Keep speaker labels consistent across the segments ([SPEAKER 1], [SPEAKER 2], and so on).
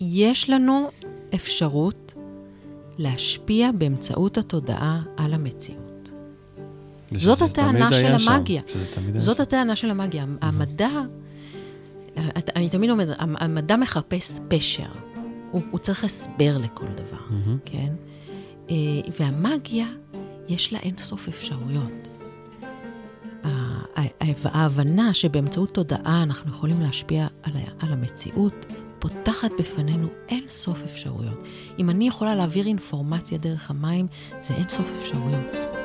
[SPEAKER 1] יש לנו אפשרות להשפיע באמצעות התודעה על המציאות. זאת הטענה של המאגיה. זאת הטענה של המאגיה. המדע, אני תמיד אומרת, המדע מחפש פשר. הוא, הוא צריך הסבר לכל דבר, כן? אה, והמאגיה, יש לה אינסוף אפשרויות. ההבנה שבאמצעות תודעה אנחנו יכולים להשפיע על המציאות, פותחת בפנינו אין סוף אפשרויות. אם אני יכולה להעביר אינפורמציה דרך המים, זה אין סוף אפשרויות.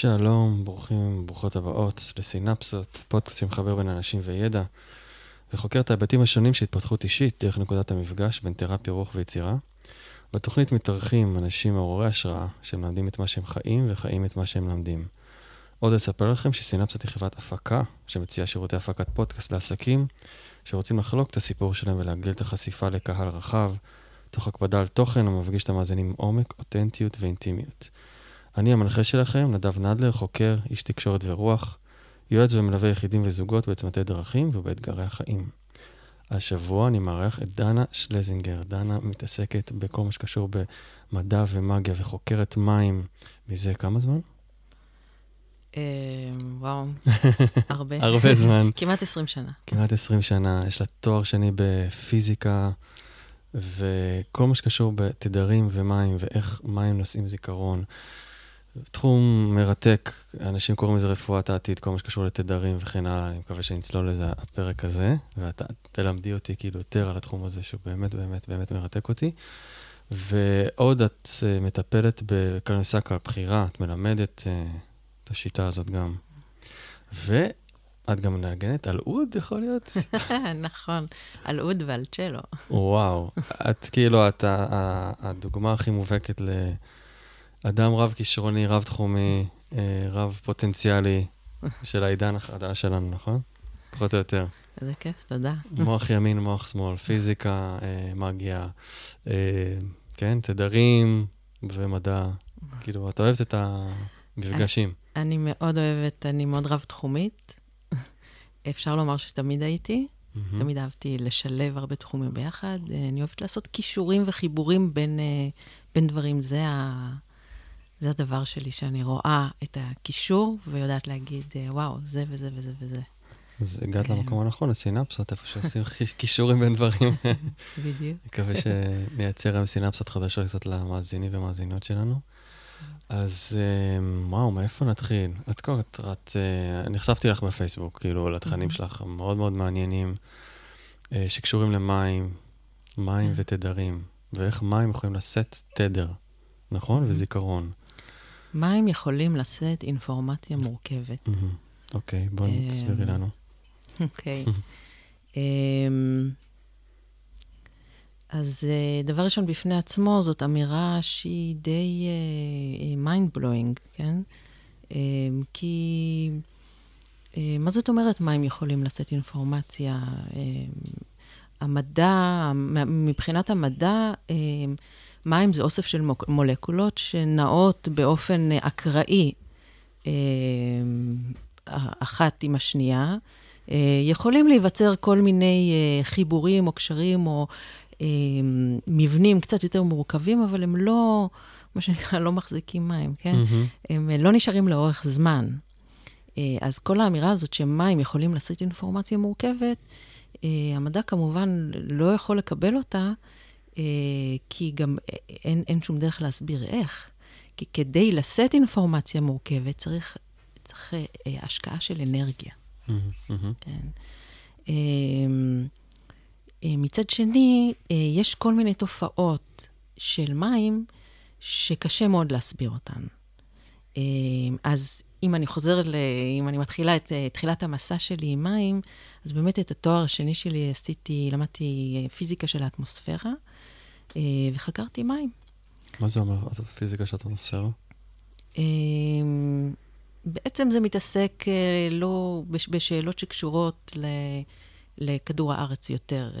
[SPEAKER 2] שלום, ברוכים, ברוכות הבאות לסינפסות, פודקאסט שמחבר בין אנשים וידע, וחוקר את ההיבטים השונים של התפתחות אישית דרך נקודת המפגש בין תרפיה, רוח ויצירה. בתוכנית מתארחים אנשים מעוררי השראה, שמלמדים את מה שהם חיים וחיים את מה שהם למדים. עוד אספר לכם שסינפסות היא חברת הפקה, שמציעה שירותי הפקת פודקאסט לעסקים, שרוצים לחלוק את הסיפור שלהם ולהגדיל את החשיפה לקהל רחב, תוך הקפדה על תוכן המפגיש את המאזינים עם עומק, אותנטיות ואינטימיות. אני המנחה שלכם, נדב נדלר, חוקר, איש תקשורת ורוח, יועץ ומלווה יחידים וזוגות בצמתי דרכים ובאתגרי החיים. השבוע אני מארח את דנה שלזינגר. דנה מתעסקת בכל מה שקשור במדע ומאגיה וחוקרת מים מזה כמה זמן?
[SPEAKER 1] אה, וואו, הרבה.
[SPEAKER 2] הרבה זמן.
[SPEAKER 1] כמעט 20 שנה.
[SPEAKER 2] כמעט 20 שנה. יש לה תואר שני בפיזיקה, וכל מה שקשור בתדרים ומים, ואיך מים נושאים זיכרון. תחום מרתק, אנשים קוראים לזה רפואת העתיד, כל מה שקשור לתדרים וכן הלאה, אני מקווה שנצלול לזה הפרק הזה, ואתה תלמדי אותי כאילו יותר על התחום הזה, שהוא באמת באמת באמת מרתק אותי. ועוד את uh, מטפלת משחק על בחירה, את מלמדת uh, את השיטה הזאת גם. ואת גם מנגנת על אוד, יכול להיות?
[SPEAKER 1] נכון, על אוד ועל צ'לו.
[SPEAKER 2] וואו, את כאילו, את הדוגמה הכי מובהקת ל... אדם רב-כישרוני, רב-תחומי, אה, רב-פוטנציאלי של העידן החדש שלנו, נכון? פחות או יותר.
[SPEAKER 1] איזה כיף, תודה.
[SPEAKER 2] מוח ימין, מוח שמאל, פיזיקה, אה, מגיה, אה, כן, תדרים ומדע. כאילו, את אוהבת את המפגשים.
[SPEAKER 1] אני מאוד אוהבת, אני מאוד רב-תחומית. אפשר לומר שתמיד הייתי. Mm-hmm. תמיד אהבתי לשלב הרבה תחומים ביחד. אני אוהבת לעשות כישורים וחיבורים בין, בין דברים. זה ה... זה הדבר שלי, שאני רואה את הקישור ויודעת להגיד, אה, וואו, זה וזה וזה וזה.
[SPEAKER 2] אז הגעת כן. למקום הנכון, לסינפסות, איפה שעושים קישורים בין דברים.
[SPEAKER 1] בדיוק.
[SPEAKER 2] מקווה שנייצר היום סינפסות חדשות קצת למאזינים ומאזינות שלנו. אז אה, וואו, מאיפה נתחיל? את כל את, אה, נחשפתי לך בפייסבוק, כאילו, לתכנים שלך מאוד מאוד מעניינים, שקשורים למים, מים. ותדרים, ואיך מים יכולים לשאת תדר, נכון? וזיכרון.
[SPEAKER 1] מים יכולים לשאת אינפורמציה מורכבת.
[SPEAKER 2] אוקיי, בואי תסבירי לנו.
[SPEAKER 1] אוקיי. אמ, אז אה, דבר ראשון בפני עצמו, זאת אמירה שהיא די mind uh, blowing, כן? Um, כי uh, מה זאת אומרת מים יכולים לשאת אינפורמציה? Um, המדע, מבחינת המדע, um, מים זה אוסף של מולקולות שנעות באופן אקראי אה, אחת עם השנייה. אה, יכולים להיווצר כל מיני אה, חיבורים או קשרים או מבנים קצת יותר מורכבים, אבל הם לא, מה שנקרא, לא מחזיקים מים, כן? Mm-hmm. הם לא נשארים לאורך זמן. אז כל האמירה הזאת שמים יכולים לשאת אינפורמציה מורכבת, המדע כמובן לא יכול לקבל אותה, אה, כי גם אין, אין שום דרך להסביר איך. כי כדי לשאת אינפורמציה מורכבת צריך, צריך אה, השקעה של אנרגיה. Mm-hmm. כן. אה, אה, מצד שני, אה, יש כל מיני תופעות של מים שקשה מאוד להסביר אותן. אה, אז אם אני חוזרת, ל... אם אני מתחילה את אה, תחילת המסע שלי עם מים, אז באמת את התואר השני שלי עשיתי, למדתי אה, פיזיקה של האטמוספירה, וחקרתי מים.
[SPEAKER 2] מה זה אומר, פיזיקה של האטמוספירה?
[SPEAKER 1] בעצם זה מתעסק לא בשאלות שקשורות לכדור הארץ יותר,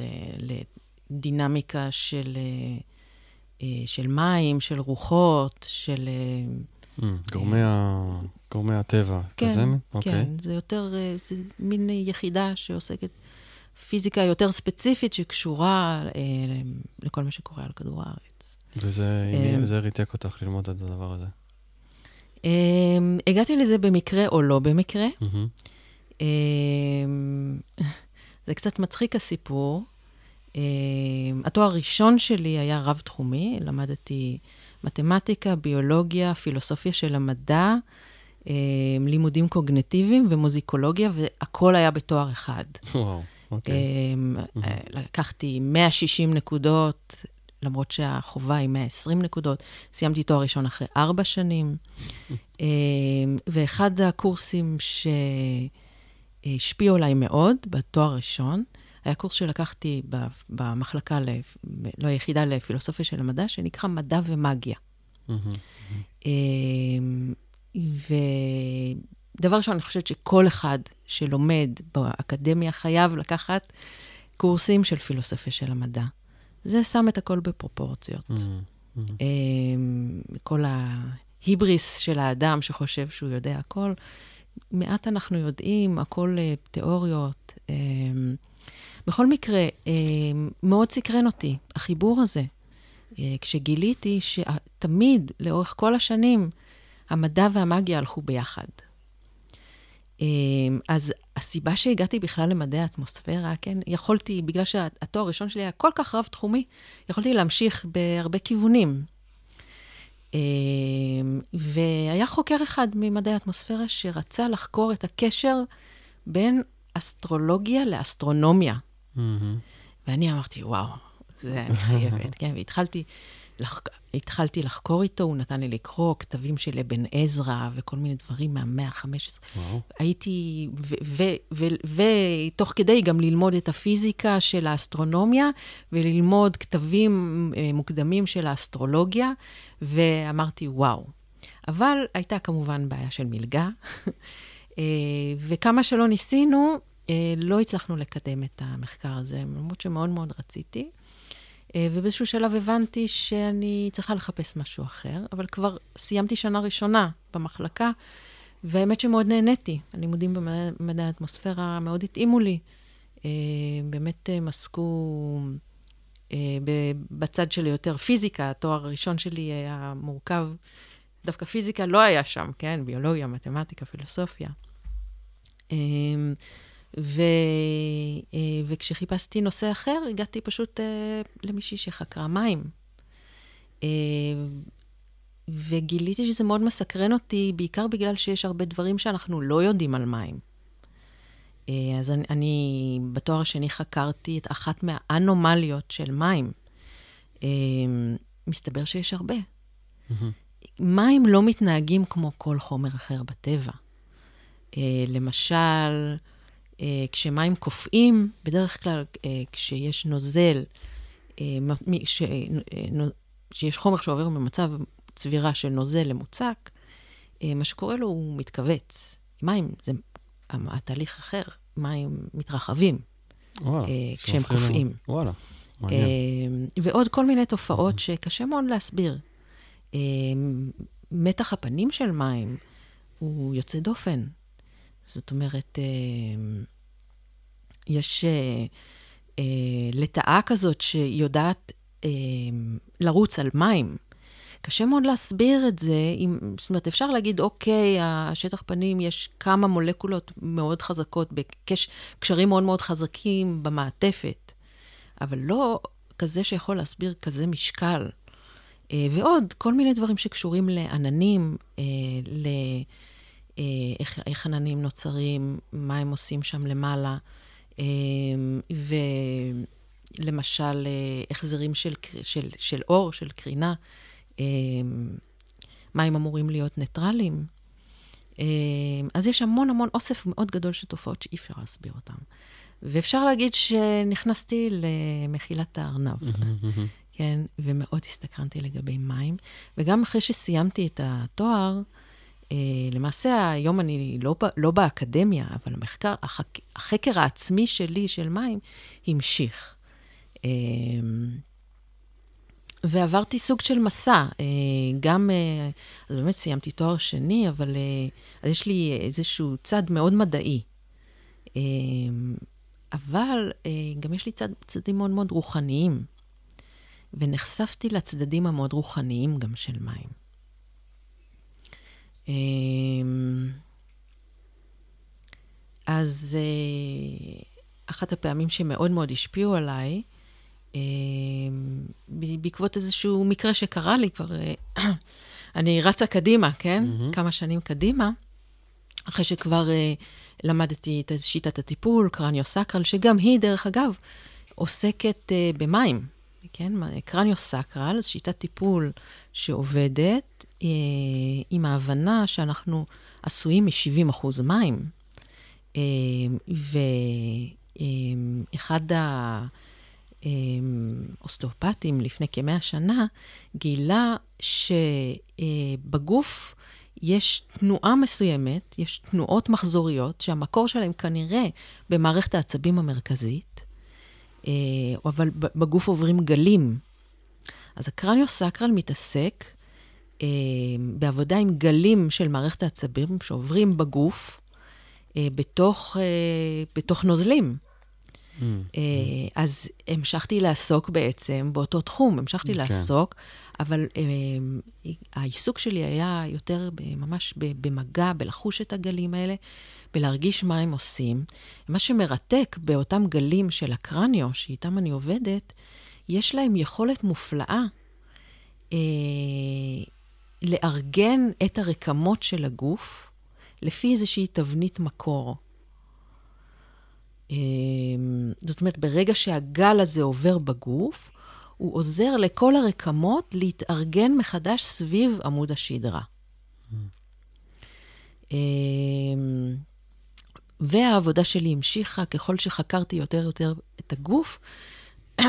[SPEAKER 1] לדינמיקה של, של מים, של רוחות, של...
[SPEAKER 2] גורמי, ה... גורמי הטבע,
[SPEAKER 1] כן,
[SPEAKER 2] כזה?
[SPEAKER 1] כן,
[SPEAKER 2] אוקיי.
[SPEAKER 1] כן, זה יותר, אה, זה מין יחידה שעוסקת פיזיקה יותר ספציפית שקשורה אה, לכל מה שקורה על כדור הארץ.
[SPEAKER 2] וזה אה, ריתק אותך ללמוד את הדבר הזה?
[SPEAKER 1] אה, הגעתי לזה במקרה או לא במקרה. Mm-hmm. אה, זה קצת מצחיק הסיפור. אה, התואר הראשון שלי היה רב-תחומי, למדתי... מתמטיקה, ביולוגיה, פילוסופיה של המדע, אה, לימודים קוגנטיביים ומוזיקולוגיה, והכל היה בתואר אחד.
[SPEAKER 2] וואו, אוקיי.
[SPEAKER 1] אה, לקחתי 160 נקודות, למרות שהחובה היא 120 נקודות. סיימתי תואר ראשון אחרי ארבע שנים. אה, ואחד הקורסים שהשפיעו עליי מאוד בתואר ראשון, היה קורס שלקחתי במחלקה, לא היחידה לפילוסופיה של המדע, שנקרא מדע ומאגיה. אמ, ודבר ראשון, אני חושבת שכל אחד שלומד באקדמיה חייב לקחת קורסים של פילוסופיה של המדע. זה שם את הכל בפרופורציות. אמ, כל ההיבריס של האדם שחושב שהוא יודע הכל, מעט אנחנו יודעים, הכל אה, תיאוריות. אמ, בכל מקרה, אה, מאוד סקרן אותי החיבור הזה, אה, כשגיליתי שתמיד, לאורך כל השנים, המדע והמאגיה הלכו ביחד. אה, אז הסיבה שהגעתי בכלל למדעי האטמוספירה, כן, יכולתי, בגלל שהתואר הראשון שלי היה כל כך רב-תחומי, יכולתי להמשיך בהרבה כיוונים. והיה חוקר אחד ממדעי האטמוספירה שרצה לחקור את הקשר בין אסטרולוגיה לאסטרונומיה. Mm-hmm. ואני אמרתי, וואו, זה אני חייבת, כן? והתחלתי לח... התחלתי לחקור איתו, הוא נתן לי לקרוא כתבים של אבן עזרא וכל מיני דברים מהמאה ה-15. וואו. הייתי, ותוך כדי גם ללמוד את הפיזיקה של האסטרונומיה, וללמוד כתבים אה, מוקדמים של האסטרולוגיה, ואמרתי, וואו. אבל הייתה כמובן בעיה של מלגה, אה, וכמה שלא ניסינו, אה, לא הצלחנו לקדם את המחקר הזה, למרות שמאוד מאוד רציתי. אה, ובאיזשהו שלב הבנתי שאני צריכה לחפש משהו אחר, אבל כבר סיימתי שנה ראשונה במחלקה, והאמת שמאוד נהניתי. הלימודים במדעי האטמוספירה מאוד התאימו לי. אה, באמת הם עסקו בצד של יותר פיזיקה, התואר הראשון שלי היה מורכב, דווקא פיזיקה לא היה שם, כן? ביולוגיה, מתמטיקה, פילוסופיה. ו, אה, וכשחיפשתי נושא אחר, הגעתי פשוט אה, למישהי שחקרה מים. אה, וגיליתי שזה מאוד מסקרן אותי, בעיקר בגלל שיש הרבה דברים שאנחנו לא יודעים על מים. אז אני, אני בתואר השני חקרתי את אחת מהאנומליות של מים. מסתבר שיש הרבה. Mm-hmm. מים לא מתנהגים כמו כל חומר אחר בטבע. למשל, כשמים קופאים, בדרך כלל אה, כשיש נוזל, אה, ש, שיש חומר שעובר ממצב צבירה של נוזל למוצק, מה שקורה לו הוא מתכווץ. מים זה התהליך אחר, מים מתרחבים וואלה, כשהם קופאים.
[SPEAKER 2] וואלה, מעניין.
[SPEAKER 1] ועוד כל מיני תופעות שקשה מאוד להסביר. מתח הפנים של מים הוא יוצא דופן. זאת אומרת, אה, יש אה, אה, לטאה כזאת שיודעת לרוץ על מים. קשה מאוד להסביר את זה. אם, זאת אומרת, אפשר להגיד, אוקיי, השטח פנים, יש כמה מולקולות מאוד חזקות, בקשרים מאוד מאוד חזקים במעטפת, אבל לא כזה שיכול להסביר כזה משקל. ועוד כל מיני דברים שקשורים לעננים, ל... אה, איך, איך עננים נוצרים, מה הם עושים שם למעלה, אה, ולמשל, אה, החזרים של, של, של אור, של קרינה, מים אמורים להיות ניטרלים. אז יש המון המון אוסף מאוד גדול של תופעות שאי אפשר להסביר אותן. ואפשר להגיד שנכנסתי למחילת הארנב, כן, ומאוד הסתקרנתי לגבי מים. וגם אחרי שסיימתי את התואר, למעשה היום אני לא, לא באקדמיה, אבל המחקר, החק, החקר העצמי שלי של מים המשיך. אה, ועברתי סוג של מסע, אה, גם, אה, אז באמת סיימתי תואר שני, אבל אה, אז יש לי איזשהו צד מאוד מדעי. אה, אבל אה, גם יש לי צד, צדדים מאוד מאוד רוחניים, ונחשפתי לצדדים המאוד רוחניים גם של מים. אה, אז אה, אחת הפעמים שמאוד מאוד השפיעו עליי, אה, בעקבות איזשהו מקרה שקרה לי כבר, אה, אני רצה קדימה, כן? Mm-hmm. כמה שנים קדימה, אחרי שכבר אה, למדתי את שיטת הטיפול, קרניו-סקרל, שגם היא, דרך אגב, עוסקת במים, כן? קרניו-סקרל, זו שיטת טיפול שעובדת עם ההבנה שאנחנו עשויים מ-70% מים. Uh, ואחד האוסטאופטים לפני כמאה שנה גילה שבגוף יש תנועה מסוימת, יש תנועות מחזוריות, שהמקור שלהן כנראה במערכת העצבים המרכזית, אה, אבל בגוף עוברים גלים. אז הקרניו-סקרל מתעסק אה, בעבודה עם גלים של מערכת העצבים שעוברים בגוף אה, בתוך, בתוך נוזלים. Mm, mm. אז המשכתי לעסוק בעצם באותו תחום, המשכתי okay. כן. לעסוק אבל אה, העיסוק שלי היה יותר ממש במגע, בלחוש את הגלים האלה, בלהרגיש מה הם עושים. מה שמרתק באותם גלים של הקרניו, שאיתם אני עובדת, יש להם יכולת מופלאה אה, לארגן את הרקמות של הגוף לפי איזושהי תבנית מקור. אה, זאת אומרת, ברגע שהגל הזה עובר בגוף, הוא עוזר לכל הרקמות להתארגן מחדש סביב עמוד השדרה. Mm. והעבודה שלי המשיכה ככל שחקרתי יותר ויותר את הגוף.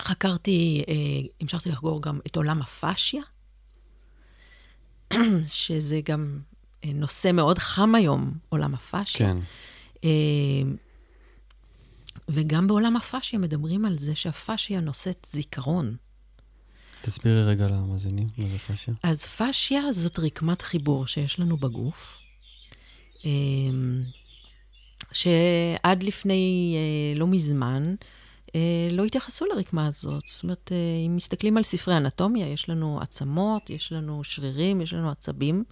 [SPEAKER 1] חקרתי, אה, המשכתי לחגור גם את עולם הפאשיה, שזה גם אה, נושא מאוד חם היום, עולם הפאשיה. כן. אמ, וגם בעולם הפאשיה מדברים על זה שהפאשיה נושאת זיכרון.
[SPEAKER 2] תסבירי רגע למאזינים, מה זה פאשיה?
[SPEAKER 1] אז פאשיה זאת רקמת חיבור שיש לנו בגוף, אמ, שעד לפני אה, לא מזמן אה, לא התייחסו לרקמה הזאת. זאת אומרת, אה, אם מסתכלים על ספרי אנטומיה, יש לנו עצמות, יש לנו שרירים, יש לנו עצבים,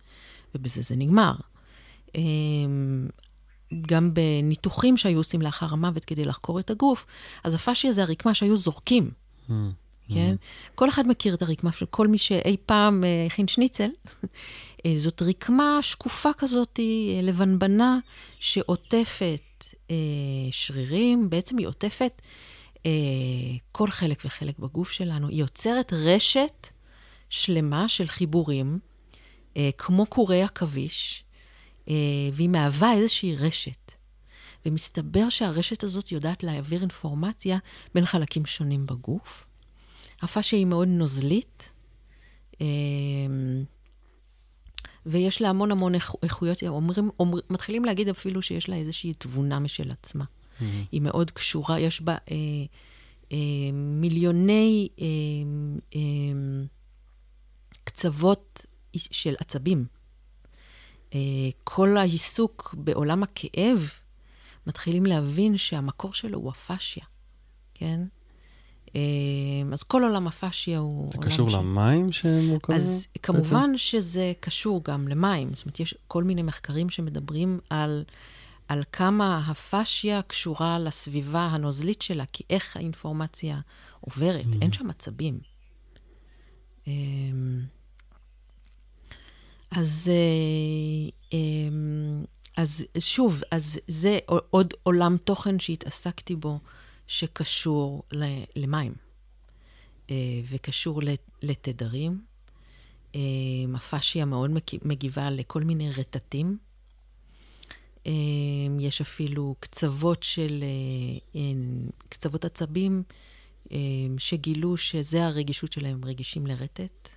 [SPEAKER 1] ובזה זה נגמר. אמ, גם בניתוחים שהיו עושים לאחר המוות כדי לחקור את הגוף, אז הפאשיה זה הרקמה שהיו זורקים, mm, כן? Mm. כל אחד מכיר את הרקמה של כל מי שאי פעם אה, הכין שניצל. אה, זאת רקמה שקופה כזאת, אה, לבנבנה, שעוטפת אה, שרירים, בעצם היא עוטפת אה, כל חלק וחלק בגוף שלנו. היא יוצרת רשת שלמה של חיבורים, אה, כמו קורי עכביש, אה, והיא מהווה איזושהי רשת. ומסתבר שהרשת הזאת יודעת להעביר אינפורמציה בין חלקים שונים בגוף. הפאשיה היא מאוד נוזלית, אה, ויש לה המון המון איכויות, אומרים, אומר, מתחילים להגיד אפילו שיש לה איזושהי תבונה משל עצמה. Mm-hmm. היא מאוד קשורה, יש בה אה, אה, מיליוני אה, אה, קצוות של עצבים. אה, כל העיסוק בעולם הכאב, מתחילים להבין שהמקור שלו הוא הפאשיה, כן? אה, אז כל עולם הפאשיה הוא...
[SPEAKER 2] זה קשור ש... למים שהם מורכבים?
[SPEAKER 1] אז בעצם? כמובן שזה קשור גם למים. זאת אומרת, יש כל מיני מחקרים שמדברים על, על כמה הפאשיה קשורה לסביבה הנוזלית שלה, כי איך האינפורמציה עוברת, mm. אין שם עצבים. אה, אז, אה, אמ, אז שוב, אז זה עוד עולם תוכן שהתעסקתי בו, שקשור למים. וקשור לתדרים. הפאשיה מאוד מגיבה לכל מיני רטטים. יש אפילו קצוות של, קצוות עצבים שגילו שזה הרגישות שלהם, רגישים לרטט.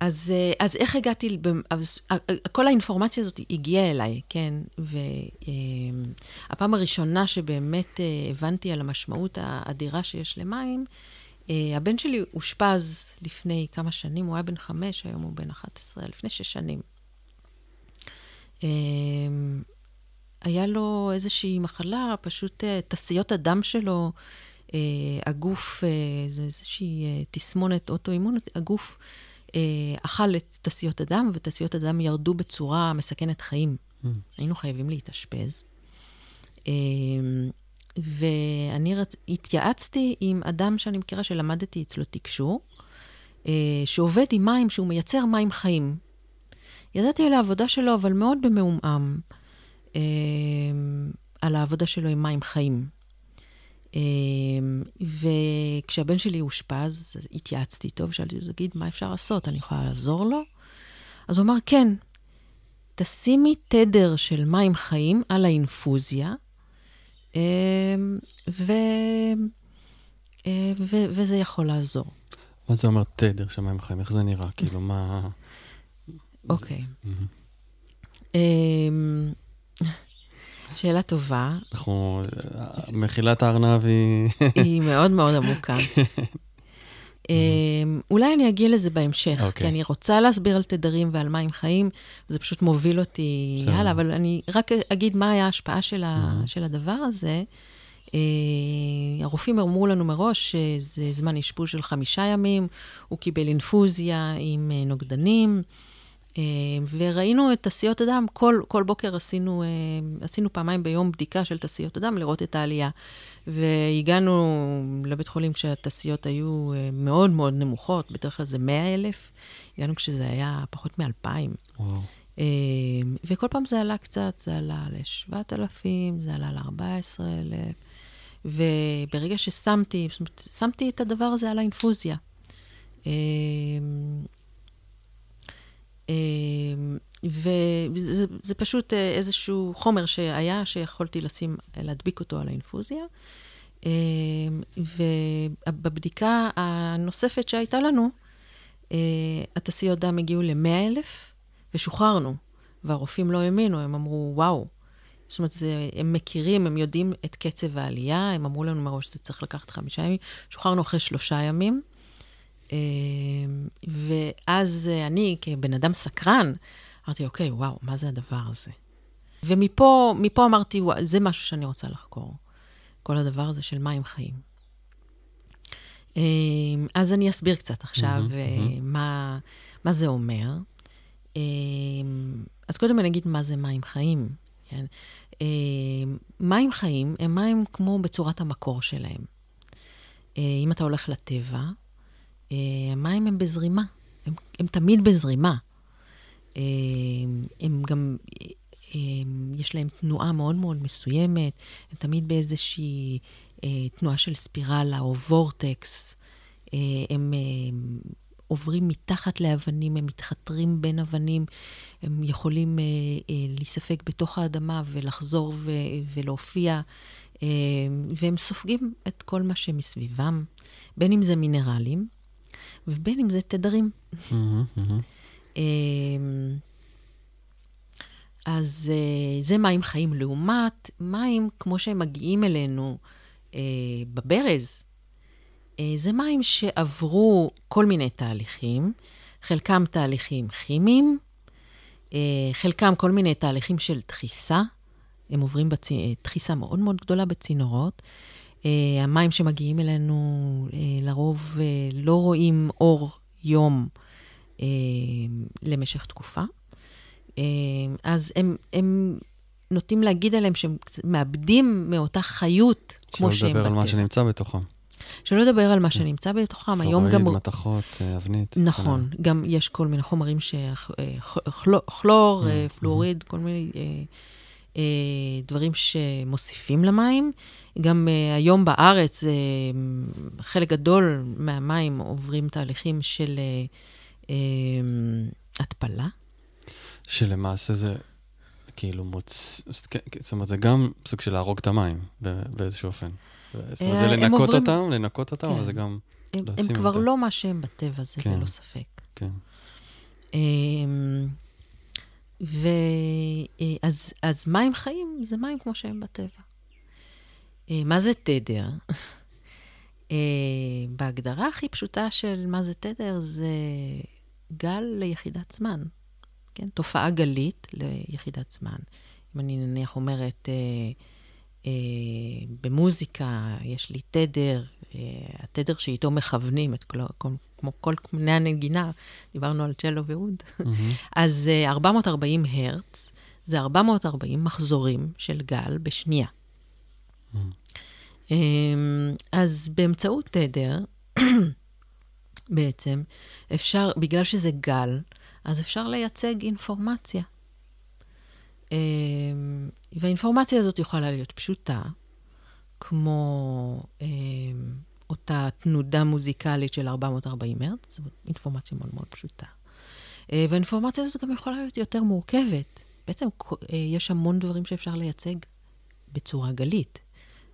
[SPEAKER 1] אז, אז איך הגעתי, אז כל האינפורמציה הזאת הגיעה אליי, כן? והפעם הראשונה שבאמת הבנתי על המשמעות האדירה שיש למים, הבן שלי אושפז לפני כמה שנים, הוא היה בן חמש, היום הוא בן 11, לפני שש שנים. היה לו איזושהי מחלה, פשוט תסיות הדם שלו, הגוף, זה איזושהי תסמונת אוטואימונית, הגוף אכל את תסיות הדם, ותסיות הדם ירדו בצורה מסכנת חיים. Mm. היינו חייבים להתאשפז. ואני רצ... התייעצתי עם אדם שאני מכירה שלמדתי אצלו תקשור, אה, שעובד עם מים, שהוא מייצר מים חיים. ידעתי על העבודה שלו, אבל מאוד במעומעם, אה, על העבודה שלו עם מים חיים. אה, וכשהבן שלי אושפז, התייעצתי איתו ושאלתי אותו, תגיד, מה אפשר לעשות? אני יכולה לעזור לו? אז הוא אמר, כן, תשימי תדר של מים חיים על האינפוזיה, ו... אה, ו... וזה יכול לעזור.
[SPEAKER 2] מה זה אומר תדר שמיים חיים? איך זה נראה? כאילו, מה...
[SPEAKER 1] אוקיי. אמ, שאלה טובה.
[SPEAKER 2] אנחנו... מחילת הארנב היא...
[SPEAKER 1] היא מאוד מאוד עמוקה. אמ, אולי אני אגיע לזה בהמשך, כי אוקיי. אני רוצה להסביר על תדרים ועל מים חיים, זה פשוט מוביל אותי הלאה, אבל אני רק אגיד מה היה ההשפעה של הדבר הזה. אה, הרופאים אמרו לנו מראש שזה זמן אשפוז של חמישה ימים, הוא קיבל אינפוזיה עם אה, נוגדנים. אה, וראינו את תסיות הדם, כל, כל בוקר עשינו, אה, עשינו פעמיים ביום בדיקה של תסיות הדם, לראות את העלייה. והגענו לבית חולים כשהתסיות היו אה, מאוד מאוד נמוכות, בדרך כלל זה 100 אלף, הגענו כשזה היה פחות מ-2,000. וכל פעם זה עלה קצת, זה עלה ל-7,000, זה עלה ל-14,000, וברגע ששמתי, שמתי את הדבר הזה על האינפוזיה. אמ, וזה פשוט אה, איזשהו חומר שהיה, שיכולתי לשים, להדביק אותו על האינפוזיה. אמ, ובבדיקה הנוספת שהייתה לנו, אה, התסיות דם הגיעו ל-100 אלף, ושוחררנו. והרופאים לא האמינו, הם אמרו, וואו. זאת אומרת, זה, הם מכירים, הם יודעים את קצב העלייה, הם אמרו לנו מראש שזה צריך לקחת חמישה ימים. שוחררנו אחרי שלושה ימים. אמ, ואז אני, כבן אדם סקרן, אמרתי, אוקיי, וואו, מה זה הדבר הזה? ומפה אמרתי, וואו, זה משהו שאני רוצה לחקור, כל הדבר הזה של מים חיים. אמ, אז אני אסביר קצת עכשיו mm-hmm, mm-hmm. מה, מה זה אומר. אמ, אז קודם אני אגיד מה זה מים חיים. כן? מים חיים הם מים כמו בצורת המקור שלהם. אם אתה הולך לטבע, אה, המים הם בזרימה, הם, הם תמיד בזרימה. אה, הם גם, אה, יש להם תנועה מאוד מאוד מסוימת, הם תמיד באיזושהי תנועה של ספירלה או וורטקס. הם עוברים מתחת לאבנים, הם מתחתרים בין אבנים, הם יכולים להיספג בתוך האדמה ולחזור ולהופיע, והם סופגים את כל מה שמסביבם, בין אם זה מינרלים, ובין אם זה תדרים. אמ, אז אה, זה מים חיים לעומת מים כמו שהם מגיעים אלינו אה, בברז. אה, זה מים שעברו כל מיני תהליכים, חלקם תהליכים כימיים, חלקם כל מיני תהליכים של דחיסה. הם עוברים בצ... דחיסה מאוד מאוד גדולה בצינורות. Uh, המים שמגיעים אלינו uh, לרוב uh, לא רואים אור יום למשך תקופה. אז הם, הם נוטים להגיד עליהם שהם מאבדים מאותה חיות כמו שהם בטבע.
[SPEAKER 2] שלא לדבר על מה שנמצא בתוכם.
[SPEAKER 1] שלא לדבר על מה שנמצא בתוכם. היום גם...
[SPEAKER 2] פלואיד, מתכות, אבנית.
[SPEAKER 1] נכון, גם יש כל מיני חומרים ש... כלור, פלואוריד, כל מיני אה, דברים שמוסיפים למים. גם אה, היום בארץ, אה, חלק גדול מהמים עוברים תהליכים של אה, אה, התפלה.
[SPEAKER 2] שלמעשה זה כאילו מוצ... כן, זאת אומרת, זה גם סוג של להרוג את המים באיזשהו אופן. זאת אומרת, זה לנקות
[SPEAKER 1] עוברים-
[SPEAKER 2] אותם, לנקות אותם, אבל
[SPEAKER 1] כן.
[SPEAKER 2] זה גם...
[SPEAKER 1] הם, הם כבר. לא מה שהם בטבע, זה
[SPEAKER 2] כן.
[SPEAKER 1] ללא ספק.
[SPEAKER 2] כן.
[SPEAKER 1] אמ, ו... אה, אז, אז מים חיים זה מים כמו שהם בטבע. אה, מה זה תדר? אה, בהגדרה הכי פשוטה של מה זה תדר זה גל ליחידת זמן, כן? תופעה גלית ליחידת זמן. אם אני נניח אומרת, אה, אה, במוזיקה יש לי תדר, אה, התדר שאיתו מכוונים את כל, כל, כמו כל קנה הנגינה, דיברנו על צ'לו ואוד.
[SPEAKER 2] מהמם.
[SPEAKER 1] אז אה, 440 הרץ זה 440 מחזורים של גל בשנייה.
[SPEAKER 2] Mm.
[SPEAKER 1] אז באמצעות תדר, בעצם, אפשר, בגלל שזה גל, אז אפשר לייצג אינפורמציה. אמ, והאינפורמציה הזאת יכולה להיות פשוטה, כמו אמ, אותה תנודה מוזיקלית של 440 הרץ, זאת אינפורמציה מאוד מאוד פשוטה. אה, והאינפורמציה הזאת גם יכולה להיות יותר מורכבת. בעצם אה, יש המון דברים שאפשר לייצג בצורה גלית,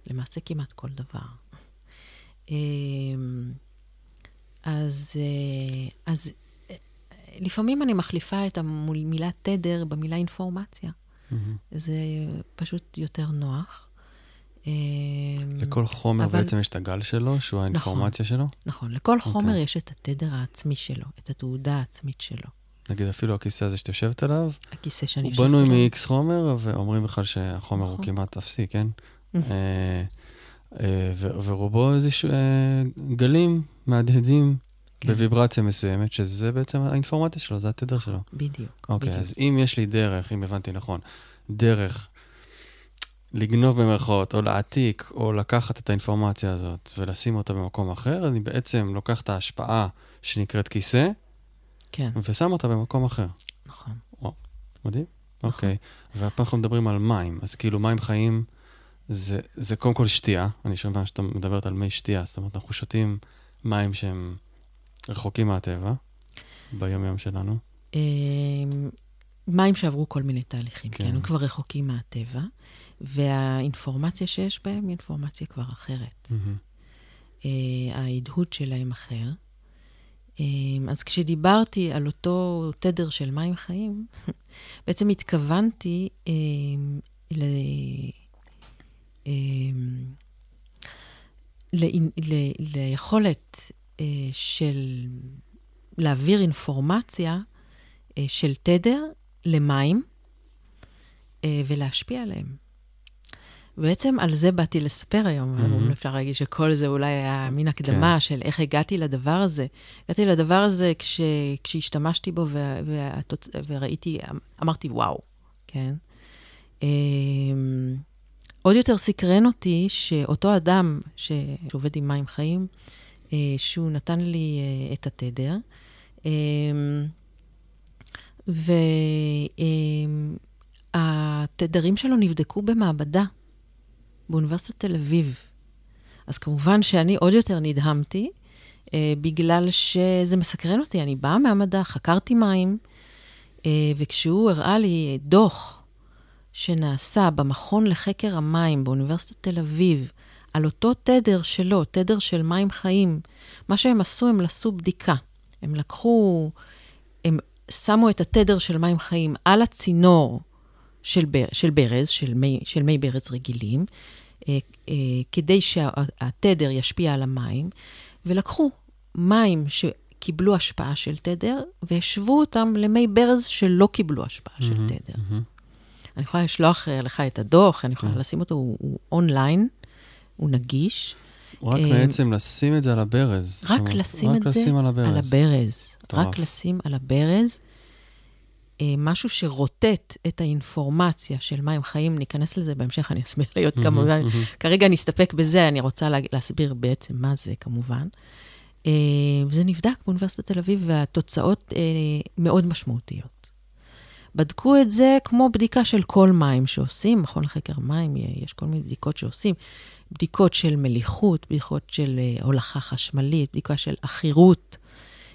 [SPEAKER 1] למעשה כמעט כל דבר. אמ, אז, אה, אז אה, לפעמים אני מחליפה את המילה תדר במילה אינפורמציה.
[SPEAKER 2] מהמם.
[SPEAKER 1] זה פשוט יותר נוח. אמ,
[SPEAKER 2] לכל חומר
[SPEAKER 1] אבל-
[SPEAKER 2] בעצם יש את הגל שלו, שהוא האינפורמציה שלו.
[SPEAKER 1] נכון, לכל חומר
[SPEAKER 2] אוקיי.
[SPEAKER 1] יש את התדר העצמי שלו, את התעודה העצמית שלו.
[SPEAKER 2] נגיד אפילו הכיסא הזה שאת יושבת עליו,
[SPEAKER 1] הכיסא שאני
[SPEAKER 2] הוא
[SPEAKER 1] יושבת
[SPEAKER 2] בנוי
[SPEAKER 1] עליו.
[SPEAKER 2] מ-X חומר, ואומרים בכלל שהחומר הוא
[SPEAKER 1] נכון.
[SPEAKER 2] כמעט אפסי, כן? אה, אה, ורובו איזשהו אה, גלים מהדהדים
[SPEAKER 1] כן.
[SPEAKER 2] בוויברציה מסוימת, שזה בעצם האינפורמציה שלו, זה התדר שלו.
[SPEAKER 1] בדיוק.
[SPEAKER 2] אוקיי,
[SPEAKER 1] בדיוק.
[SPEAKER 2] אז אם יש לי דרך, אם הבנתי נכון, דרך לגנוב במרכאות, או להעתיק, או לקחת את האינפורמציה הזאת ולשים אותה במקום אחר, אני בעצם לוקח את ההשפעה שנקראת כיסא,
[SPEAKER 1] כן,
[SPEAKER 2] ושם אותה במקום אחר.
[SPEAKER 1] נכון.
[SPEAKER 2] מדהים?
[SPEAKER 1] נכון.
[SPEAKER 2] אוקיי. והפעם אנחנו מדברים על מים, אז כאילו מים חיים זה, זה קודם כל שתייה, אני שומע שאתה מדברת על מי שתייה, זאת אומרת, אנחנו שותים מים שהם רחוקים מהטבע, ביום-יום שלנו.
[SPEAKER 1] אמ, מים שעברו כל מיני תהליכים,
[SPEAKER 2] כן.
[SPEAKER 1] כן, הם כבר רחוקים מהטבע, והאינפורמציה שיש בהם היא אינפורמציה כבר אחרת. אה, ההדהוד שלהם אחר. אמ, אז כשדיברתי על אותו תדר של מים חיים, בעצם התכוונתי אמ, ל... אמ, לאינ- ל- ליכולת אה, של להעביר אינפורמציה אה, של תדר למים אה, ולהשפיע עליהם. בעצם על זה באתי לספר היום, mm-hmm. אפשר להגיד שכל זה אולי היה מין הקדמה
[SPEAKER 2] כן.
[SPEAKER 1] של איך הגעתי לדבר הזה. הגעתי לדבר הזה כש, כשהשתמשתי בו ו, והתוצ... וראיתי, אמרתי, וואו, כן? אמ, עוד יותר סקרן אותי שאותו אדם ש... שעובד עם מים חיים, אה, שהוא נתן לי אה, את התדר, אמ, והתדרים שלו נבדקו במעבדה באוניברסיטת תל אביב. אז כמובן שאני עוד יותר נדהמתי, אה, בגלל שזה מסקרן אותי. אני באה מהמדע, חקרתי מים, אה, וכשהוא הראה לי דוח שנעשה במכון לחקר המים באוניברסיטת תל אביב, על אותו תדר שלו, תדר של מים חיים, מה שהם עשו, הם עשו בדיקה. הם לקחו, הם שמו את התדר של מים חיים על הצינור של, בר, של ברז, של מי, של מי ברז רגילים, אה, אה, כדי שהתדר ישפיע על המים, ולקחו מים שקיבלו השפעה של תדר, והשוו אותם למי ברז שלא קיבלו השפעה של
[SPEAKER 2] מהמם,
[SPEAKER 1] תדר.
[SPEAKER 2] מהמם.
[SPEAKER 1] אני יכולה לשלוח אה, לך את הדוח, אני יכולה
[SPEAKER 2] כן.
[SPEAKER 1] לשים אותו, הוא, הוא אונליין, הוא נגיש.
[SPEAKER 2] רק
[SPEAKER 1] אה,
[SPEAKER 2] בעצם לשים את זה על הברז.
[SPEAKER 1] רק
[SPEAKER 2] אומרת,
[SPEAKER 1] לשים
[SPEAKER 2] רק
[SPEAKER 1] את זה
[SPEAKER 2] לשים על הברז.
[SPEAKER 1] על הברז. רק לשים על הברז אה, משהו שרוטט את האינפורמציה של מים חיים, ניכנס לזה בהמשך, אני אסביר לי עוד כמה דברים. כרגע נסתפק בזה, אני רוצה לה, להסביר בעצם מה זה, כמובן. וזה נבדק באוניברסיטת תל אביב, והתוצאות מאוד משמעותיות. בדקו את זה כמו בדיקה של כל מים שעושים, מכון לחקר מים, יש כל מיני בדיקות שעושים. בדיקות של מליחות, בדיקות של uh, הולכה חשמלית, בדיקה של עכירות,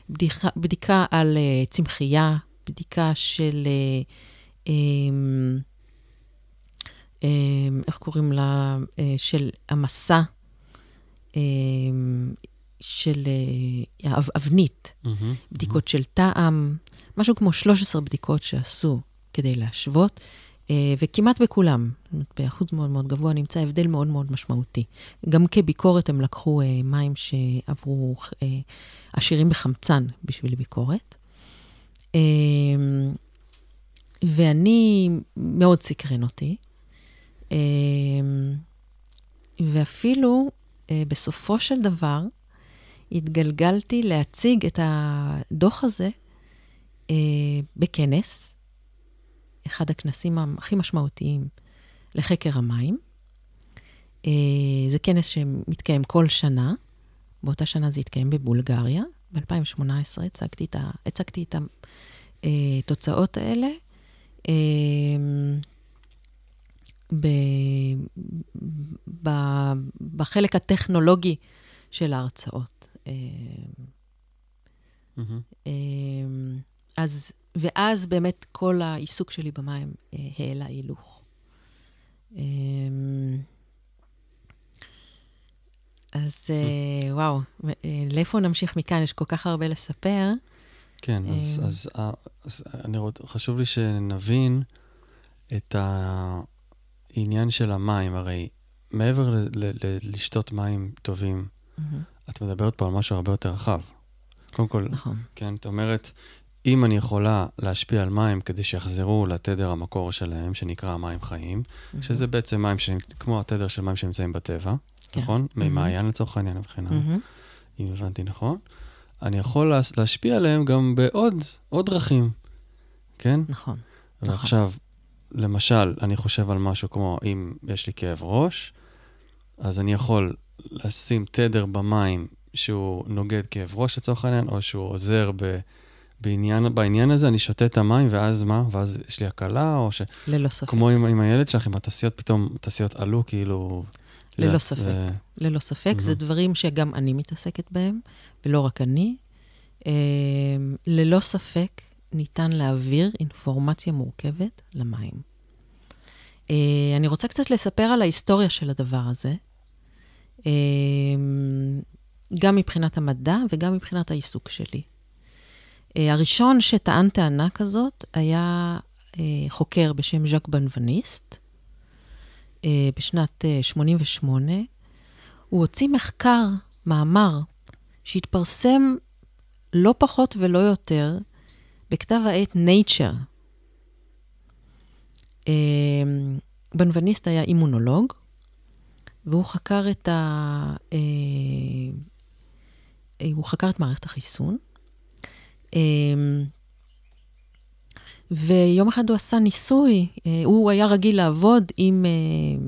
[SPEAKER 1] בדיקה, בדיקה על uh, צמחייה, בדיקה של, uh, um, um, איך קוראים לה? של המסע, um, של uh, אבנית, mm-hmm, בדיקות mm-hmm. של טעם, משהו כמו 13 בדיקות שעשו כדי להשוות. אה, וכמעט בכולם, באחוז מאוד מאוד גבוה, נמצא הבדל מאוד מאוד משמעותי. גם כביקורת הם לקחו אה, מים שעברו אה, עשירים בחמצן בשביל ביקורת. אה, ואני, מאוד סקרן אותי. אה, ואפילו אה, בסופו של דבר, התגלגלתי להציג את הדוח הזה אה, בכנס, אחד הכנסים הכי משמעותיים לחקר המים. אה, זה כנס שמתקיים כל שנה, באותה שנה זה התקיים בבולגריה. ב-2018 הצגתי את, ה, הצגתי את התוצאות אה, האלה. אה, ב, ב, בחלק הטכנולוגי של ההרצאות. Mm-hmm. אז ואז באמת כל העיסוק שלי במים אה, העלה הילוך. אה, אז אה, וואו, אה, לאיפה נמשיך מכאן? יש כל כך הרבה לספר.
[SPEAKER 2] כן, אז, אה, אז, אז, אז אני רוצ, חשוב לי שנבין את העניין של המים. הרי מעבר ל, ל, ל, לשתות מים טובים, mm-hmm. את מדברת פה על משהו הרבה יותר רחב. קודם כל, נכון. כן, את אומרת, אם אני יכולה להשפיע על מים כדי שיחזרו לתדר המקור שלהם, שנקרא מים חיים, mm-hmm. שזה בעצם מים ש... כמו התדר של מים שנמצאים בטבע, כן. נכון? Mm-hmm. ממעיין לצורך העניין מבחינה, mm-hmm. אם הבנתי נכון. אני יכול לה... להשפיע עליהם גם בעוד עוד דרכים, כן?
[SPEAKER 1] נכון.
[SPEAKER 2] ועכשיו, נכון. למשל, אני חושב על משהו כמו, אם יש לי כאב ראש, אז אני יכול לשים תדר במים שהוא נוגד כאב ראש לצורך העניין, או שהוא עוזר ב... בעניין, בעניין הזה אני שותה את המים, ואז מה? ואז יש לי הקלה, או ש...
[SPEAKER 1] ללא ספק.
[SPEAKER 2] כמו עם, עם הילד שלך, עם התעשיות, פתאום התעשיות עלו, כאילו...
[SPEAKER 1] ללא יודעת, ספק. ו... ללא ספק. Mm-hmm. זה דברים שגם אני מתעסקת בהם, ולא רק אני. אה, ללא ספק ניתן להעביר אינפורמציה מורכבת למים. אה, אני רוצה קצת לספר על ההיסטוריה של הדבר הזה, גם מבחינת המדע וגם מבחינת העיסוק שלי. אה, הראשון שטען טענה כזאת היה אה, חוקר בשם ז'אק בנווניסט, אה, בשנת 88. הוא הוציא מחקר, מאמר, שהתפרסם לא פחות ולא יותר בכתב העת Nature. בנווניסט היה אימונולוג, והוא חקר את ה... הוא חקר את מערכת החיסון, אמ, ויום אחד הוא עשה ניסוי, אה, הוא היה רגיל לעבוד עם, אה,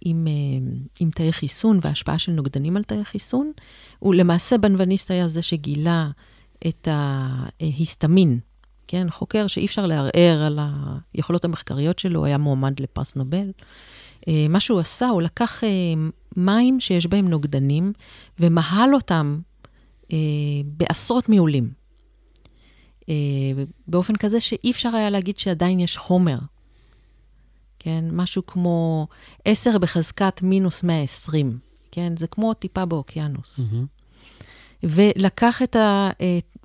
[SPEAKER 1] עם, אה, עם תאי חיסון והשפעה של נוגדנים על תאי חיסון. הוא למעשה בנווניסט היה זה שגילה את ההיסטמין, כן? חוקר שאי אפשר לערער על היכולות המחקריות שלו, היה מועמד לפרס נובל. מה שהוא עשה, הוא לקח מים שיש בהם נוגדנים ומהל אותם בעשרות מיולים. אה, באופן כזה שאי אפשר היה להגיד שעדיין יש חומר. כן? משהו כמו 10 בחזקת מינוס 120, כן? זה כמו טיפה באוקיינוס. Mm-hmm. ולקח את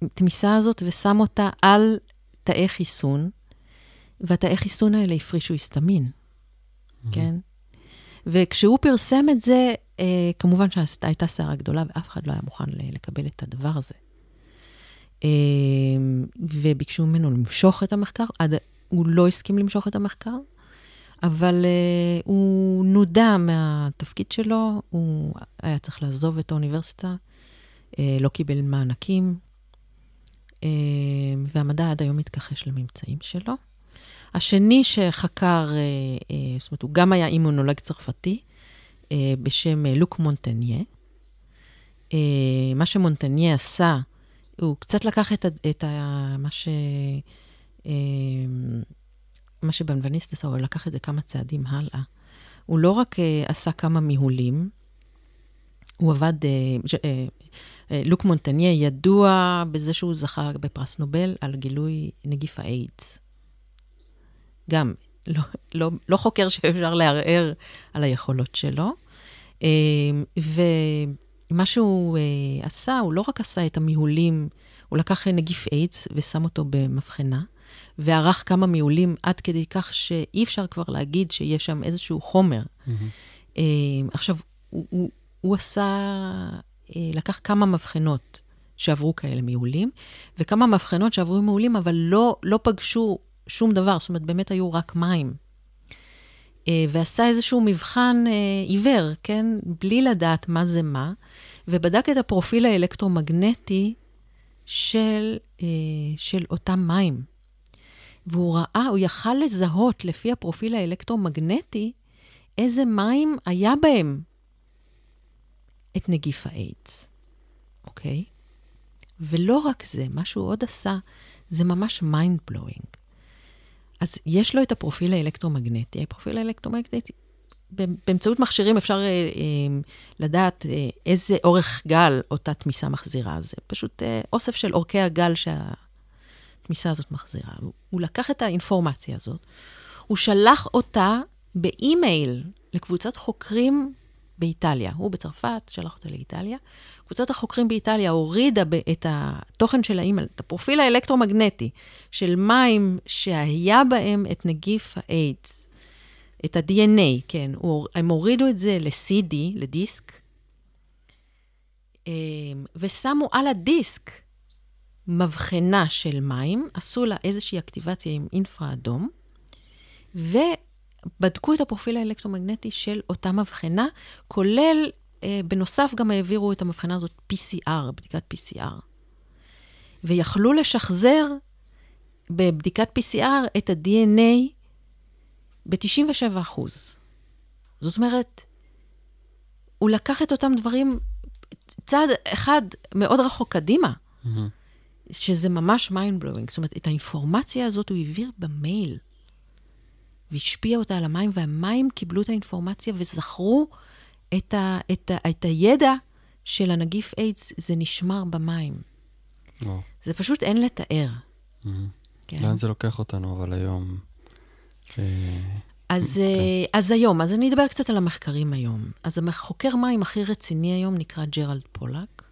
[SPEAKER 1] התמיסה הזאת ושם אותה על תאי חיסון, והתאי חיסון האלה הפרישו היסטמין, mm-hmm. כן? וכשהוא פרסם את זה, אה, כמובן שהייתה סערה גדולה ואף אחד לא היה מוכן לקבל את הדבר הזה. אמ, וביקשו ממנו למשוך את המחקר. עד, הוא לא הסכים למשוך את המחקר, אבל uh, הוא נודע מהתפקיד שלו, הוא היה צריך לעזוב את האוניברסיטה, לא קיבל מענקים, והמדע עד היום מתכחש לממצאים שלו. השני שחקר, uh, uh, זאת אומרת, הוא גם היה אימונולוג צרפתי, uh, בשם לוק מונטניה. מה שמונטניה עשה, הוא קצת לקח את, את ה, מה מה שבנבניסט עשה, הוא לקח את זה כמה צעדים הלאה. הוא לא רק עשה כמה מיהולים, הוא עבד, לוק מונטניה ידוע בזה שהוא זכה בפרס נובל על גילוי נגיף האיידס. גם, לא, לא, לא חוקר שאפשר לערער על היכולות שלו. ומה שהוא עשה, הוא לא רק עשה את המיהולים, הוא לקח נגיף איידס ושם אותו במבחנה, וערך כמה מיהולים עד כדי כך שאי אפשר כבר להגיד שיש שם איזשהו חומר. Mm-hmm. עכשיו, הוא, הוא, הוא עשה, לקח כמה מבחנות שעברו כאלה מיהולים, וכמה מבחנות שעברו מיהולים, אבל לא, לא פגשו שום דבר, זאת אומרת, באמת היו רק מים. ועשה איזשהו מבחן עיוור, כן? בלי לדעת מה זה מה, ובדק את הפרופיל האלקטרומגנטי של, של אותם מים. והוא ראה, הוא יכל לזהות לפי הפרופיל האלקטרומגנטי איזה מים היה בהם את נגיף האיידס, אוקיי? ולא רק זה, מה שהוא עוד עשה, זה ממש mind blowing. אז יש לו את הפרופיל האלקטרומגנטי. הפרופיל האלקטרומגנטי, באמצעות מכשירים אפשר אה, אה, לדעת אה, איזה אורך גל אותה תמיסה מחזירה. זה פשוט אה, אוסף של אורכי הגל שהתמיסה הזאת מחזירה. הוא, הוא לקח את האינפורמציה הזאת, הוא שלח אותה באימייל לקבוצת חוקרים באיטליה. הוא בצרפת, שלח אותה לאיטליה. קבוצת החוקרים באיטליה הורידה את התוכן של האימייל, את הפרופיל האלקטרומגנטי של מים שהיה בהם את נגיף האיידס, את ה-DNA, כן, הם הורידו את זה ל-CD, לדיסק, אמ, ושמו על הדיסק מבחנה של מים, עשו לה איזושהי אקטיבציה עם אינפרה אדום, ו... בדקו את הפרופיל האלקטרומגנטי של אותה מבחנה, כולל, אה, בנוסף גם העבירו את המבחנה הזאת PCR, בדיקת PCR. ויכלו לשחזר בבדיקת PCR את ה-DNA ב-97 אחוז. זאת אומרת, הוא לקח את אותם דברים צעד אחד מאוד רחוק קדימה, mm-hmm. שזה ממש mind blowing. זאת אומרת, את האינפורמציה הזאת הוא העביר במייל. והשפיע אותה על המים, והמים קיבלו את האינפורמציה וזכרו את, ה, את, ה, את הידע של הנגיף איידס, זה נשמר במים. או. זה פשוט אין לתאר. Mm-hmm.
[SPEAKER 2] כן. לאן זה לוקח אותנו, אבל היום?
[SPEAKER 1] אה, אז, כן. אה, אז היום, אז אני אדבר קצת על המחקרים היום. אז החוקר מים הכי רציני היום נקרא ג'רלד פולק,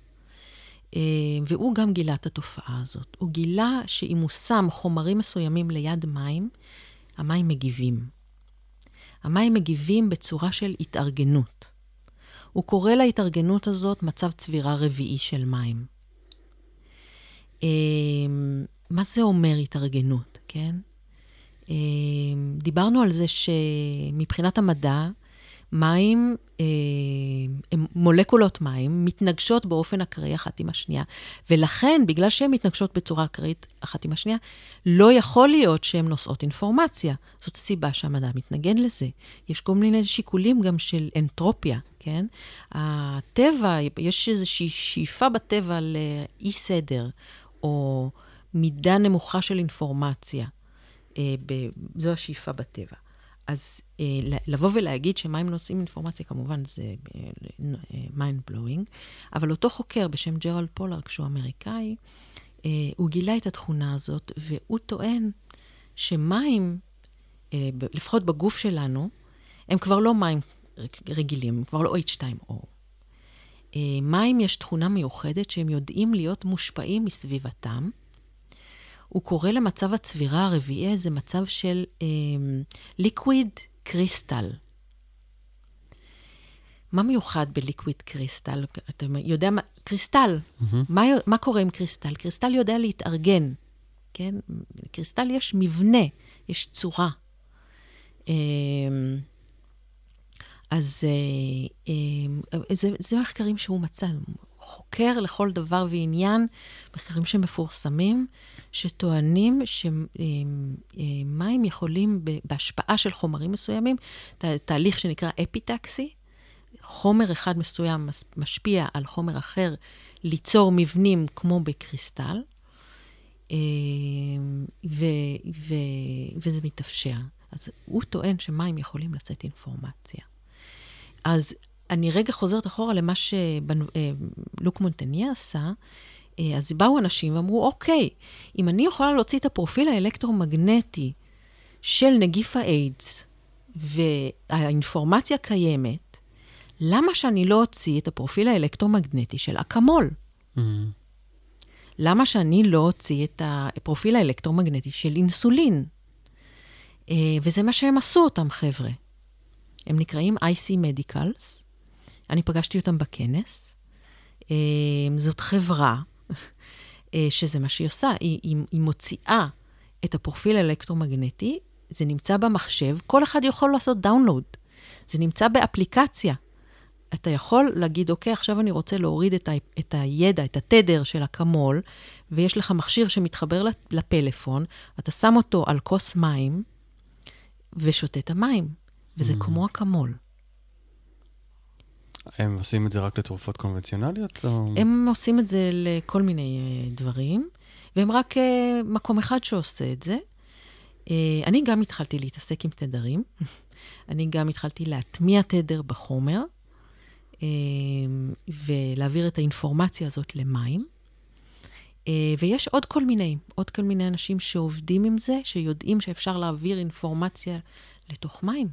[SPEAKER 1] אה, והוא גם גילה את התופעה הזאת. הוא גילה שאם הוא שם חומרים מסוימים ליד מים, המים מגיבים. המים מגיבים בצורה של התארגנות. הוא קורא להתארגנות הזאת מצב צבירה רביעי של מים. אמ, מה זה אומר התארגנות, כן? אמ, דיברנו על זה שמבחינת המדע, מים, אה, מולקולות מים, מתנגשות באופן אקראי אחת עם השנייה. ולכן, בגלל שהן מתנגשות בצורה אקראית אחת עם השנייה, לא יכול להיות שהן נושאות אינפורמציה. זאת הסיבה שהמדע מתנגד לזה. יש כל מיני שיקולים גם של אנטרופיה, כן? הטבע, יש איזושהי שאיפה בטבע לאי סדר, או מידה נמוכה של אינפורמציה. אה, זו השאיפה בטבע. אז אה, לבוא ולהגיד שמים נושאים אינפורמציה, כמובן זה אה, mind blowing, אבל אותו חוקר בשם ג'רלד פולארק, שהוא אמריקאי, אה, הוא גילה את התכונה הזאת, והוא טוען שמים, אה, לפחות בגוף שלנו, הם כבר לא מים רגילים, הם כבר לא H2O. אה, מים יש תכונה מיוחדת שהם יודעים להיות מושפעים מסביבתם, הוא קורא למצב הצבירה הרביעי איזה מצב של ליקוויד אה, קריסטל. מה מיוחד בליקוויד קריסטל? אתה יודע מה, קריסטל, mm-hmm. מה, מה קורה עם קריסטל? קריסטל יודע להתארגן, כן? קריסטל יש מבנה, יש צורה. אה, אז אה, אה, זה, זה מחקרים שהוא מצא, חוקר לכל דבר ועניין, מחקרים שמפורסמים, שטוענים שמים יכולים, בהשפעה של חומרים מסוימים, תהליך שנקרא אפיטקסי, חומר אחד מסוים משפיע על חומר אחר ליצור מבנים כמו בקריסטל, ו, ו, וזה מתאפשר. אז הוא טוען שמים יכולים לשאת אינפורמציה. אז אני רגע חוזרת אחורה למה שלוק מונטניה עשה. אז באו אנשים ואמרו, אוקיי, אם אני יכולה להוציא את הפרופיל האלקטרומגנטי של נגיף האיידס, והאינפורמציה קיימת, למה שאני לא אוציא את הפרופיל האלקטרומגנטי של אקמול? Mm-hmm. למה שאני לא אוציא את הפרופיל האלקטרומגנטי של אינסולין? Uh, וזה מה שהם עשו, אותם חבר'ה. הם נקראים IC Medicals. אני פגשתי אותם בכנס. Uh, זאת חברה שזה מה שהיא עושה. היא, היא, היא מוציאה את הפרופיל האלקטרומגנטי, זה נמצא במחשב, כל אחד יכול לעשות דאונלוד. זה נמצא באפליקציה. אתה יכול להגיד, אוקיי, עכשיו אני רוצה להוריד את, ה, את הידע, את התדר של אקמול, ויש לך מכשיר שמתחבר לפלאפון, אתה שם אותו על כוס מים, ושותה את המים, וזה mm. כמו אקמול.
[SPEAKER 2] הם עושים את זה רק לתרופות קונבנציונליות? או...
[SPEAKER 1] הם עושים את זה לכל מיני uh, דברים, והם רק uh, מקום אחד שעושה את זה. Uh, אני גם התחלתי להתעסק עם תדרים. אני גם התחלתי להטמיע תדר בחומר. ולהעביר את האינפורמציה הזאת למים. אה, ויש עוד כל מיני, עוד כל מיני אנשים שעובדים עם זה, שיודעים שאפשר להעביר אינפורמציה לתוך מים.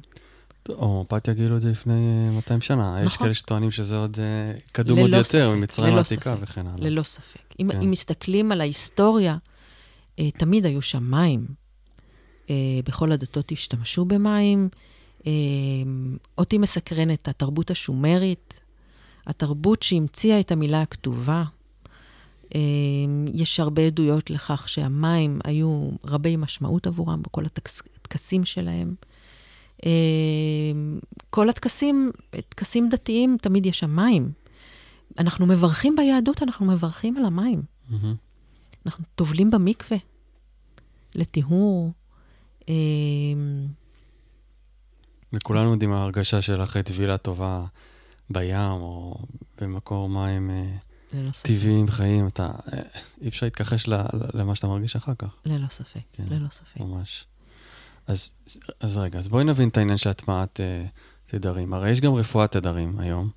[SPEAKER 2] הומופתיה גילו את זה לפני 200 שנה. נכון. יש כאלה שטוענים שזה עוד אה, קדום עוד יותר, ממצרים העתיקה וכן הלאה.
[SPEAKER 1] ללא ספק. אם, כן. אם מסתכלים על ההיסטוריה, אה, תמיד היו שם מים. בכל הדתות השתמשו במים. אותי מסקרנת התרבות השומרית, התרבות שהמציאה את המילה הכתובה. יש הרבה עדויות לכך שהמים היו רבי משמעות עבורם בכל הטקסים שלהם. אמ, כל הטקסים, טקסים דתיים, תמיד יש שם מים. אנחנו מברכים ביהדות, אנחנו מברכים על המים. Mm-hmm. אנחנו טובלים במקווה לטיהור.
[SPEAKER 2] וכולנו יודעים מה ההרגשה של אחרי טבילה טובה בים, או במקור מים אה, טבעיים, חיים, אתה, אה, אי אפשר להתכחש למה שאתה מרגיש אחר כך.
[SPEAKER 1] ללא ספק, כן, ללא ספק.
[SPEAKER 2] ממש. אז, אז רגע, אז בואי נבין את העניין של הטמעת uh, תדרים. הרי יש גם רפואת תדרים היום.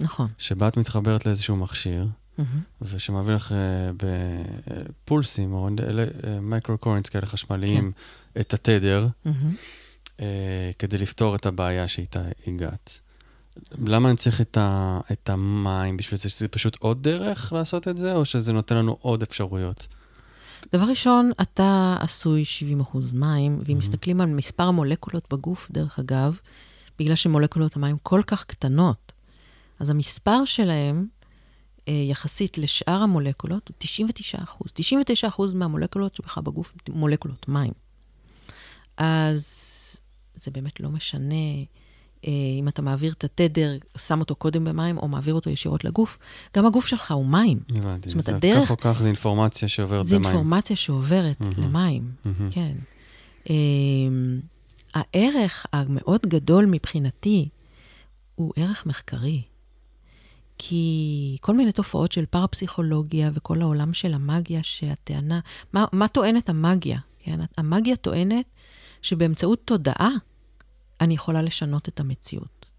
[SPEAKER 1] נכון.
[SPEAKER 2] שבה את מתחברת לאיזשהו מכשיר, mm-hmm. ושמעביר לך uh, בפולסים או micro-currents כאלה חשמליים כן. את התדר. Mm-hmm. אה, כדי לפתור את הבעיה שאיתה הגעת. למה אני צריך את, ה, את המים בשביל זה? שזה פשוט עוד דרך לעשות את זה, או שזה נותן לנו עוד אפשרויות?
[SPEAKER 1] דבר ראשון, אתה עשוי 70 אחוז מים, ואם mm-hmm. מסתכלים על מספר המולקולות בגוף, דרך אגב, בגלל שמולקולות המים כל כך קטנות, אז המספר שלהם, אה, יחסית לשאר המולקולות, הוא 99 אחוז. 99 אחוז מהמולקולות שבך בגוף, מולקולות מים. אז זה באמת לא משנה אם אתה מעביר את התדר, שם אותו קודם במים, או מעביר אותו ישירות לגוף. גם הגוף שלך הוא מים.
[SPEAKER 2] הבנתי. זאת אומרת, הדרך... כך או כך זה אינפורמציה שעוברת
[SPEAKER 1] זה במים. זה אינפורמציה שעוברת. למים. כן. אה, הערך המאוד גדול מבחינתי הוא ערך מחקרי. כי כל מיני תופעות של פרפסיכולוגיה וכל העולם של המאגיה, שהטענה, מה, מה טוענת המאגיה? כן? המאגיה טוענת שבאמצעות תודעה אני יכולה לשנות את המציאות.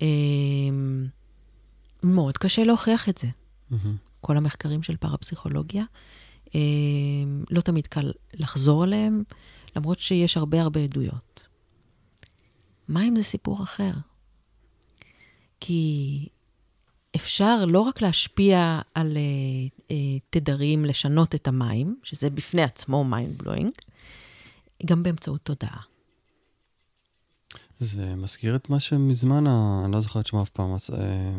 [SPEAKER 1] אמ, מאוד קשה להוכיח את זה. Mm-hmm. כל המחקרים של פרפסיכולוגיה, אמ, לא תמיד קל לחזור עליהם, למרות שיש הרבה הרבה עדויות. מים זה סיפור אחר. כי אפשר לא רק להשפיע על uh, uh, תדרים, לשנות את המים, שזה בפני עצמו mind blowing, גם באמצעות תודעה.
[SPEAKER 2] זה מזכיר את מה שמזמן, אני לא זוכר את שמו אף פעם, אז, אה,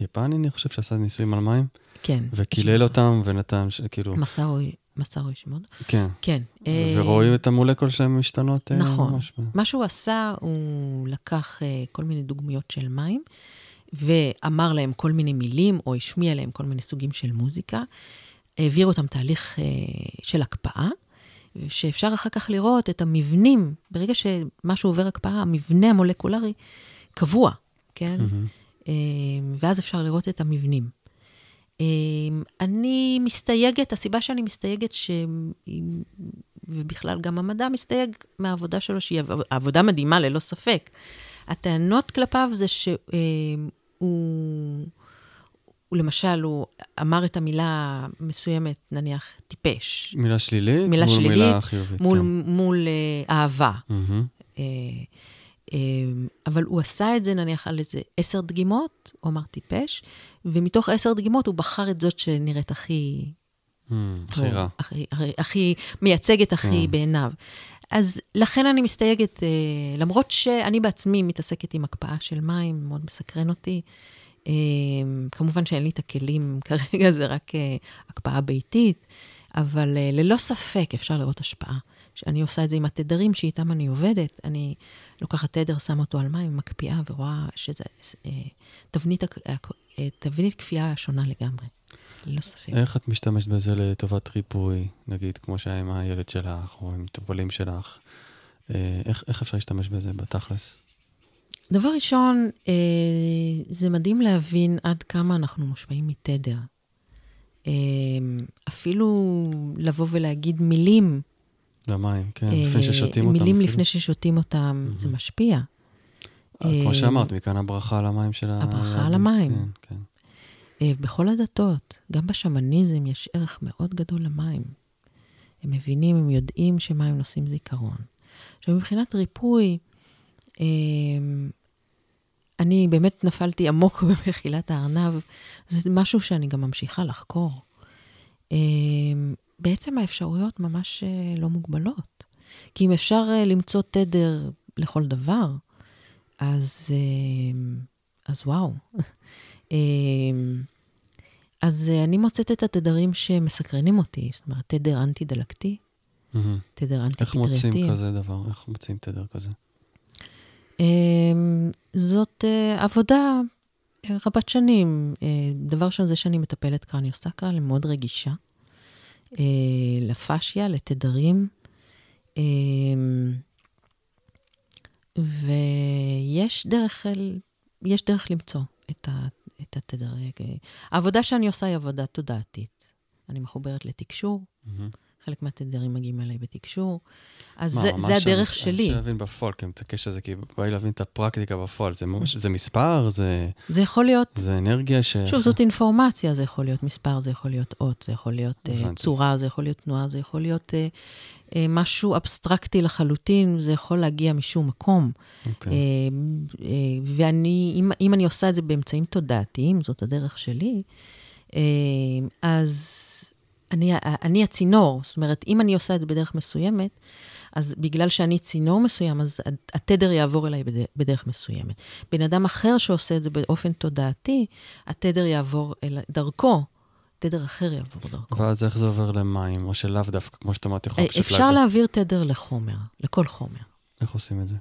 [SPEAKER 2] יפני, אני חושב, שעשה ניסויים על מים.
[SPEAKER 1] כן.
[SPEAKER 2] וקילל אותם ונתן, כאילו...
[SPEAKER 1] מסארוי, מסארוי שמות.
[SPEAKER 2] כן.
[SPEAKER 1] כן.
[SPEAKER 2] ורואים את המולקול שלהם משתנות
[SPEAKER 1] אה, נכון. ממש. מה שהוא עשה, הוא לקח אה, כל מיני דוגמיות של מים, ואמר להם כל מיני מילים, או השמיע להם כל מיני סוגים של מוזיקה, העביר אותם תהליך של הקפאה. שאפשר אחר כך לראות את המבנים, ברגע שמשהו עובר הקפאה, המבנה המולקולרי קבוע, כן? Mm-hmm. ואז אפשר לראות את המבנים. אני מסתייגת, הסיבה שאני מסתייגת, ש... ובכלל גם המדע מסתייג מהעבודה שלו, שהיא עבודה מדהימה ללא ספק. הטענות כלפיו זה שהוא, הוא למשל, הוא אמר את המילה מסוימת, נניח, טיפש.
[SPEAKER 2] מילה שלילית?
[SPEAKER 1] מילה
[SPEAKER 2] מול
[SPEAKER 1] שלילית.
[SPEAKER 2] מילה חיובית,
[SPEAKER 1] מול,
[SPEAKER 2] כן.
[SPEAKER 1] מול uh, אהבה.
[SPEAKER 2] Mm-hmm.
[SPEAKER 1] Uh, uh, אבל הוא עשה את זה, נניח, על איזה עשר דגימות, הוא אמר טיפש, ומתוך עשר דגימות הוא בחר את זאת שנראית הכי...
[SPEAKER 2] Mm, הכי רע.
[SPEAKER 1] הכי, מייצגת הכי
[SPEAKER 2] כן.
[SPEAKER 1] בעיניו. אז לכן אני מסתייגת, אה, למרות שאני בעצמי מתעסקת עם הקפאה של מים, מאוד מסקרן אותי. אה, כמובן שאין לי את הכלים כרגע, זה רק אה, הקפאה ביתית, אבל אה, ללא ספק אפשר לראות השפעה. שאני עושה את זה עם התדרים שאיתם אני עובדת, אני לוקחת תדר, שמה אותו על מים, מקפיאה ורואה שזה אה, תבנית, תבנית כפייה שונה לגמרי, ללא ספק.
[SPEAKER 2] איך את משתמשת בזה לטובת ריפוי, נגיד, כמו שהיה עם הילד שלך, או עם מטופלים שלך? איך, איך אפשר להשתמש בזה בתכלס?
[SPEAKER 1] דבר ראשון, אה, זה מדהים להבין עד כמה אנחנו מושפעים מתדר. אה, אפילו לבוא ולהגיד מילים,
[SPEAKER 2] למים, כן,
[SPEAKER 1] אה,
[SPEAKER 2] לפני ששותים אותם.
[SPEAKER 1] מילים. לפני ששותים אותם, זה משפיע.
[SPEAKER 2] אה, כמו
[SPEAKER 1] אה,
[SPEAKER 2] שאמרת, מכאן הברכה על המים של
[SPEAKER 1] הברכה
[SPEAKER 2] היהדות.
[SPEAKER 1] על המים.
[SPEAKER 2] כן, כן.
[SPEAKER 1] בכל הדתות, גם בשמניזם יש ערך מאוד גדול למים. הם מבינים, הם יודעים שמים נושאים זיכרון. עכשיו, מבחינת ריפוי, אני באמת נפלתי עמוק במחילת הארנב. זה משהו שאני גם ממשיכה לחקור. אה, בעצם האפשרויות ממש אה, לא מוגבלות. כי אם אפשר אה, למצוא תדר לכל דבר, אז, אה, אז וואו. אז אה, אני מוצאת את התדרים שמסקרנים אותי, זאת אומרת, תדר אנטי-דלקתי,
[SPEAKER 2] מהמם.
[SPEAKER 1] תדר
[SPEAKER 2] איך מוצאים
[SPEAKER 1] אנטי-פטרייתי.
[SPEAKER 2] כזה דבר? איך מוצאים תדר כזה?
[SPEAKER 1] אמ, זאת אה, עבודה אה, רבת שנים. אה, דבר ראשון, זה שאני מטפלת קרניוסקרל, אני מאוד רגישה לפאשיה, לתדרים. אמ, ויש דרך, אל- יש דרך למצוא את, ה, את התדר. העבודה שאני עושה היא עבודה תודעתית. אני מחוברת לתקשור,
[SPEAKER 2] מהמם.
[SPEAKER 1] חלק מהתדרים מגיעים אליי בתקשור. אז
[SPEAKER 2] מה,
[SPEAKER 1] זה,
[SPEAKER 2] ממש
[SPEAKER 1] זה הדרך
[SPEAKER 2] אני-
[SPEAKER 1] שלי.
[SPEAKER 2] אני רוצה להבין בפועל, כי אני מתעקש על זה, כי בא לי להבין את הפרקטיקה בפועל. זה ממש, זה מספר, זה,
[SPEAKER 1] זה יכול להיות
[SPEAKER 2] זה אנרגיה ש...
[SPEAKER 1] שוב, זאת אינפורמציה, זה יכול להיות מספר, זה יכול להיות אות, זה יכול להיות uh. צורה, זה יכול להיות תנועה, זה יכול להיות uh, uh, משהו אבסטרקטי לחלוטין, זה יכול להגיע משום מקום.
[SPEAKER 2] אוקיי.
[SPEAKER 1] Uh, uh, ואני, אם, אם אני עושה את זה באמצעים תודעתיים, זאת הדרך שלי, uh, אז אני, אני הצינור. זאת אומרת, אם אני עושה את זה בדרך מסוימת, אז בגלל שאני צינור מסוים, אז התדר יעבור אליי בדרך, מסוימת. בן אדם אחר שעושה את זה באופן תודעתי, התדר יעבור אל דרכו, תדר אחר יעבור דרכו.
[SPEAKER 2] ואז איך זה עובר למים, או שלאו דווקא, כמו שאת אמרת, יכול
[SPEAKER 1] אה,
[SPEAKER 2] פשוט
[SPEAKER 1] אפשר
[SPEAKER 2] להגיד.
[SPEAKER 1] להעביר תדר לחומר, לכל חומר.
[SPEAKER 2] איך עושים את זה?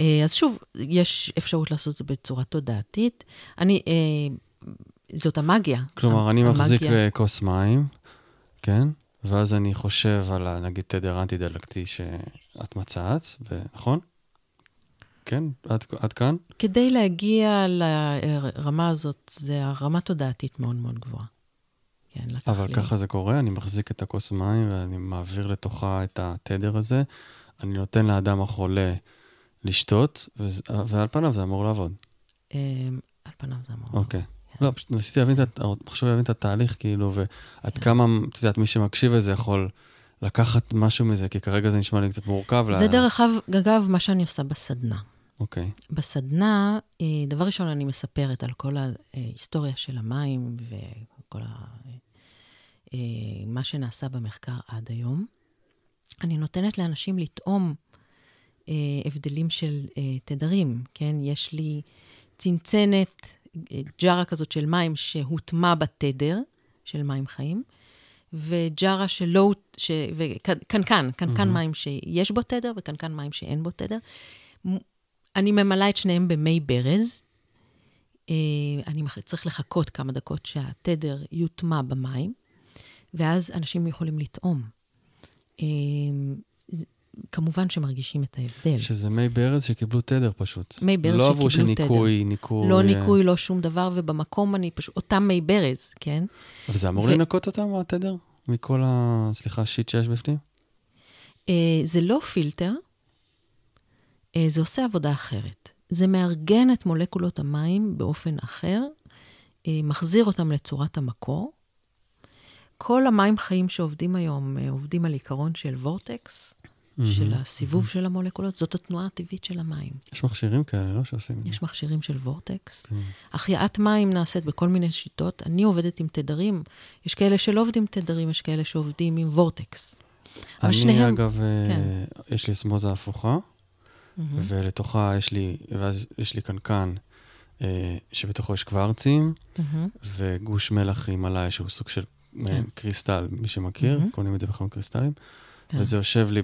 [SPEAKER 1] אה, אז שוב, יש אפשרות לעשות את זה בצורה תודעתית. אני, אה, זאת המאגיה.
[SPEAKER 2] כלומר, אני מחזיק
[SPEAKER 1] המאגיה.
[SPEAKER 2] כוס מים, כן? ואז אני חושב על, נגיד, תדר אנטי-דלקתי שאת מצאת, ו- נכון? כן? עד, עד כאן?
[SPEAKER 1] כדי להגיע לרמה הזאת, זה הרמה תודעתית מאוד מאוד גבוהה. כן, לקח
[SPEAKER 2] אבל
[SPEAKER 1] לי...
[SPEAKER 2] ככה זה קורה, אני מחזיק את הכוס מים ואני מעביר לתוכה את התדר הזה, אני נותן לאדם החולה לשתות, וזה, ועל פניו זה אמור לעבוד.
[SPEAKER 1] אה, על פניו זה אמור.
[SPEAKER 2] אוקיי.
[SPEAKER 1] כן.
[SPEAKER 2] לא, פשוט ניסיתי להבין חשוב להבין את התהליך, כאילו, ועד. כמה, את יודעת, מי שמקשיב לזה יכול לקחת משהו מזה, כי כרגע זה נשמע לי קצת מורכב.
[SPEAKER 1] זה
[SPEAKER 2] לה-
[SPEAKER 1] דרך אגב, מה שאני עושה בסדנה.
[SPEAKER 2] אוקיי.
[SPEAKER 1] בסדנה, אה, דבר ראשון, אני מספרת על כל ההיסטוריה של המים וכל ה... אה, מה שנעשה במחקר עד היום. אני נותנת לאנשים לטעום אה, הבדלים של תדרים, כן? יש לי צנצנת, ג'ארה כזאת של מים שהוטמע בתדר של מים חיים, וג'ארה שלא, ש... וקנקן, קנקן
[SPEAKER 2] מהמם.
[SPEAKER 1] מים שיש בו תדר וקנקן מים שאין בו תדר. אני ממלאה את שניהם במי ברז. אה, אני צריך לחכות כמה דקות שהתדר יוטמע במים, ואז אנשים יכולים לטעום. אה, כמובן שמרגישים את ההבדל.
[SPEAKER 2] שזה מי ברז שקיבלו תדר פשוט.
[SPEAKER 1] מי ברז
[SPEAKER 2] לא עברו
[SPEAKER 1] שקיבלו
[SPEAKER 2] שניקוי, ניקוי...
[SPEAKER 1] לא
[SPEAKER 2] אה,
[SPEAKER 1] ניקוי, לא שום דבר, ובמקום אני פשוט, אותם מי ברז, כן?
[SPEAKER 2] וזה אמור
[SPEAKER 1] ו-
[SPEAKER 2] לנקות אותם, התדר? מכל ה... סליחה, שיט שיש בפנים?
[SPEAKER 1] אה, זה לא פילטר, אה, זה עושה עבודה אחרת. זה מארגן את מולקולות המים באופן אחר, אה, מחזיר אותם לצורת המקור. כל המים חיים שעובדים היום אה, עובדים על עיקרון של וורטקס, של הסיבוב של המולקולות, זאת התנועה הטבעית של המים.
[SPEAKER 2] יש מכשירים כאלה, לא? שעושים את זה.
[SPEAKER 1] יש מכשירים של וורטקס.
[SPEAKER 2] כן.
[SPEAKER 1] החייאת מים נעשית בכל מיני שיטות. אני עובדת עם תדרים, יש כאלה שלא עובדים עם תדרים, יש כאלה שעובדים עם וורטקס.
[SPEAKER 2] אני,
[SPEAKER 1] שניהם-
[SPEAKER 2] אגב, אה,
[SPEAKER 1] כן.
[SPEAKER 2] יש לי אסמוזה הפוכה, ולתוכה יש לי, ואז יש לי קנקן, אה, שבתוכו יש קוורצים,
[SPEAKER 1] מהמם.
[SPEAKER 2] וגוש מלח הימאליה, שהוא סוג של מעין
[SPEAKER 1] כן.
[SPEAKER 2] קריסטל, מי שמכיר,
[SPEAKER 1] מהמם.
[SPEAKER 2] קונים את זה בחנות קריסטלים.
[SPEAKER 1] כן.
[SPEAKER 2] וזה יושב לי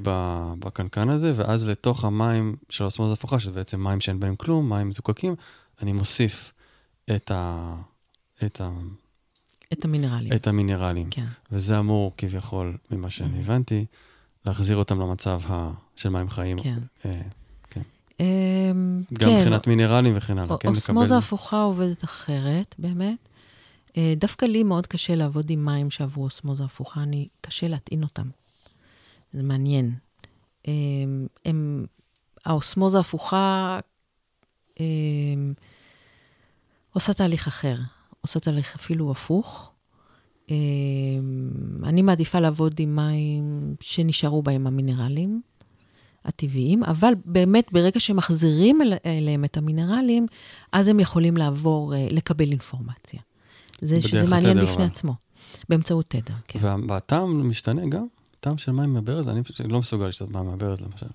[SPEAKER 2] בקנקן הזה, ואז לתוך המים של האוסמוזה הפוכה, שזה בעצם מים שאין בהם כלום, מים מזוקקים, אני מוסיף את, ה, את, ה,
[SPEAKER 1] את המינרלים.
[SPEAKER 2] את המינרלים.
[SPEAKER 1] כן.
[SPEAKER 2] וזה אמור, כביכול, ממה שאני הבנתי, להחזיר אותם למצב ה, של מים חיים.
[SPEAKER 1] כן.
[SPEAKER 2] אה,
[SPEAKER 1] אמ,
[SPEAKER 2] גם
[SPEAKER 1] כן,
[SPEAKER 2] מבחינת מינרלים וכן הלאה, כן?
[SPEAKER 1] אוסמוזה הפוכה עובדת אחרת, באמת. אה, דווקא לי מאוד קשה לעבוד עם מים שעברו אוסמוזה הפוכה, אני, קשה להטעין אותם. זה מעניין. אמ, הם, האוסמוזה הפוכה אמ, עושה תהליך אחר, עושה תהליך אפילו הפוך. אמ, אני מעדיפה לעבוד עם מים שנשארו בהם המינרלים. הטבעיים, אבל באמת ברגע שמחזירים אל, אליהם את המינרלים, אז הם יכולים לעבור, אה, לקבל אינפורמציה. זה, שזה מעניין בפני. עצמו. באמצעות תדר, כן.
[SPEAKER 2] והטעם משתנה גם? טעם של מים מהברז? אני פשוט לא מסוגל לשתות מים מהברז, למשל.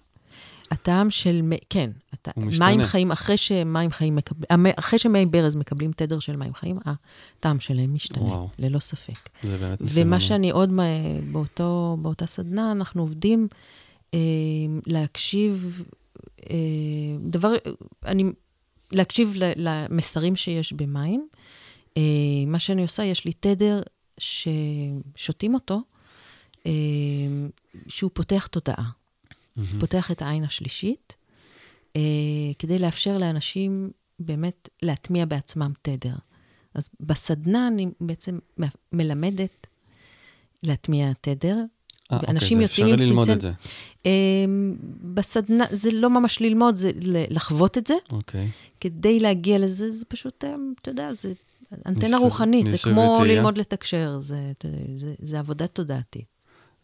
[SPEAKER 1] הטעם של, כן,
[SPEAKER 2] משתנה.
[SPEAKER 1] מים חיים, אחרי שמים חיים מקב... המ- אחרי שמי ברז מקבלים תדר של מים חיים, הטעם שלהם משתנה,
[SPEAKER 2] וואו.
[SPEAKER 1] ללא ספק.
[SPEAKER 2] זה באמת ניסיון.
[SPEAKER 1] ומה שאני עוד, מה- באותו, באותה סדנה, אנחנו עובדים אה, להקשיב, אה, דבר, אני, להקשיב ל- למסרים שיש במים. אה, מה שאני עושה, יש לי תדר ששותים אותו, שהוא פותח תודעה,
[SPEAKER 2] מהמם.
[SPEAKER 1] פותח את העין השלישית, אה, כדי לאפשר לאנשים באמת להטמיע בעצמם תדר. אז בסדנה אני בעצם מלמדת להטמיע תדר.
[SPEAKER 2] אה, אוקיי, זה אפשרי ללמוד את זה.
[SPEAKER 1] אמ, בסדנה, זה לא ממש ללמוד, זה לחוות את זה.
[SPEAKER 2] אוקיי.
[SPEAKER 1] כדי להגיע לזה, זה פשוט, אמ, אתה יודע, זה אנטנה
[SPEAKER 2] ניסוי-
[SPEAKER 1] רוחנית, זה
[SPEAKER 2] ניסוי
[SPEAKER 1] כמו
[SPEAKER 2] וטעייה.
[SPEAKER 1] ללמוד לתקשר, זה, יודע, זה, זה עבודה תודעתית.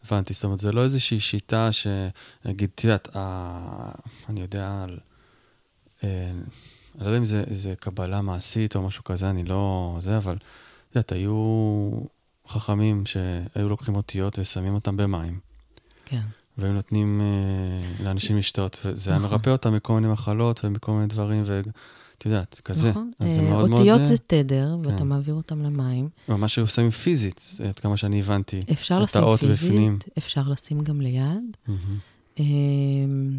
[SPEAKER 2] הבנתי, זאת אומרת, זה לא איזושהי שיטה שנגיד, את יודעת, אה, אני יודע על... אה, אני לא יודע אם זה, זה קבלה מעשית או משהו כזה, אני לא... זה, אבל, את יודעת, היו חכמים שהיו לוקחים אותיות ושמים אותם במים,
[SPEAKER 1] כן.
[SPEAKER 2] והיו נותנים אה, לאנשים לשתות, וזה היה
[SPEAKER 1] נכון.
[SPEAKER 2] מרפא אותם מכל מיני מחלות ומכל מיני דברים, יודעת, כזה.
[SPEAKER 1] נכון.
[SPEAKER 2] אז זה
[SPEAKER 1] אה,
[SPEAKER 2] מאוד מאוד...
[SPEAKER 1] אותיות
[SPEAKER 2] אה,
[SPEAKER 1] זה תדר, ואתה
[SPEAKER 2] כן.
[SPEAKER 1] מעביר אותם למים.
[SPEAKER 2] ממש היו שמים פיזית, עד כמה שאני הבנתי.
[SPEAKER 1] אפשר לשים פיזית,
[SPEAKER 2] בפנים.
[SPEAKER 1] אפשר לשים גם ליד. אמ,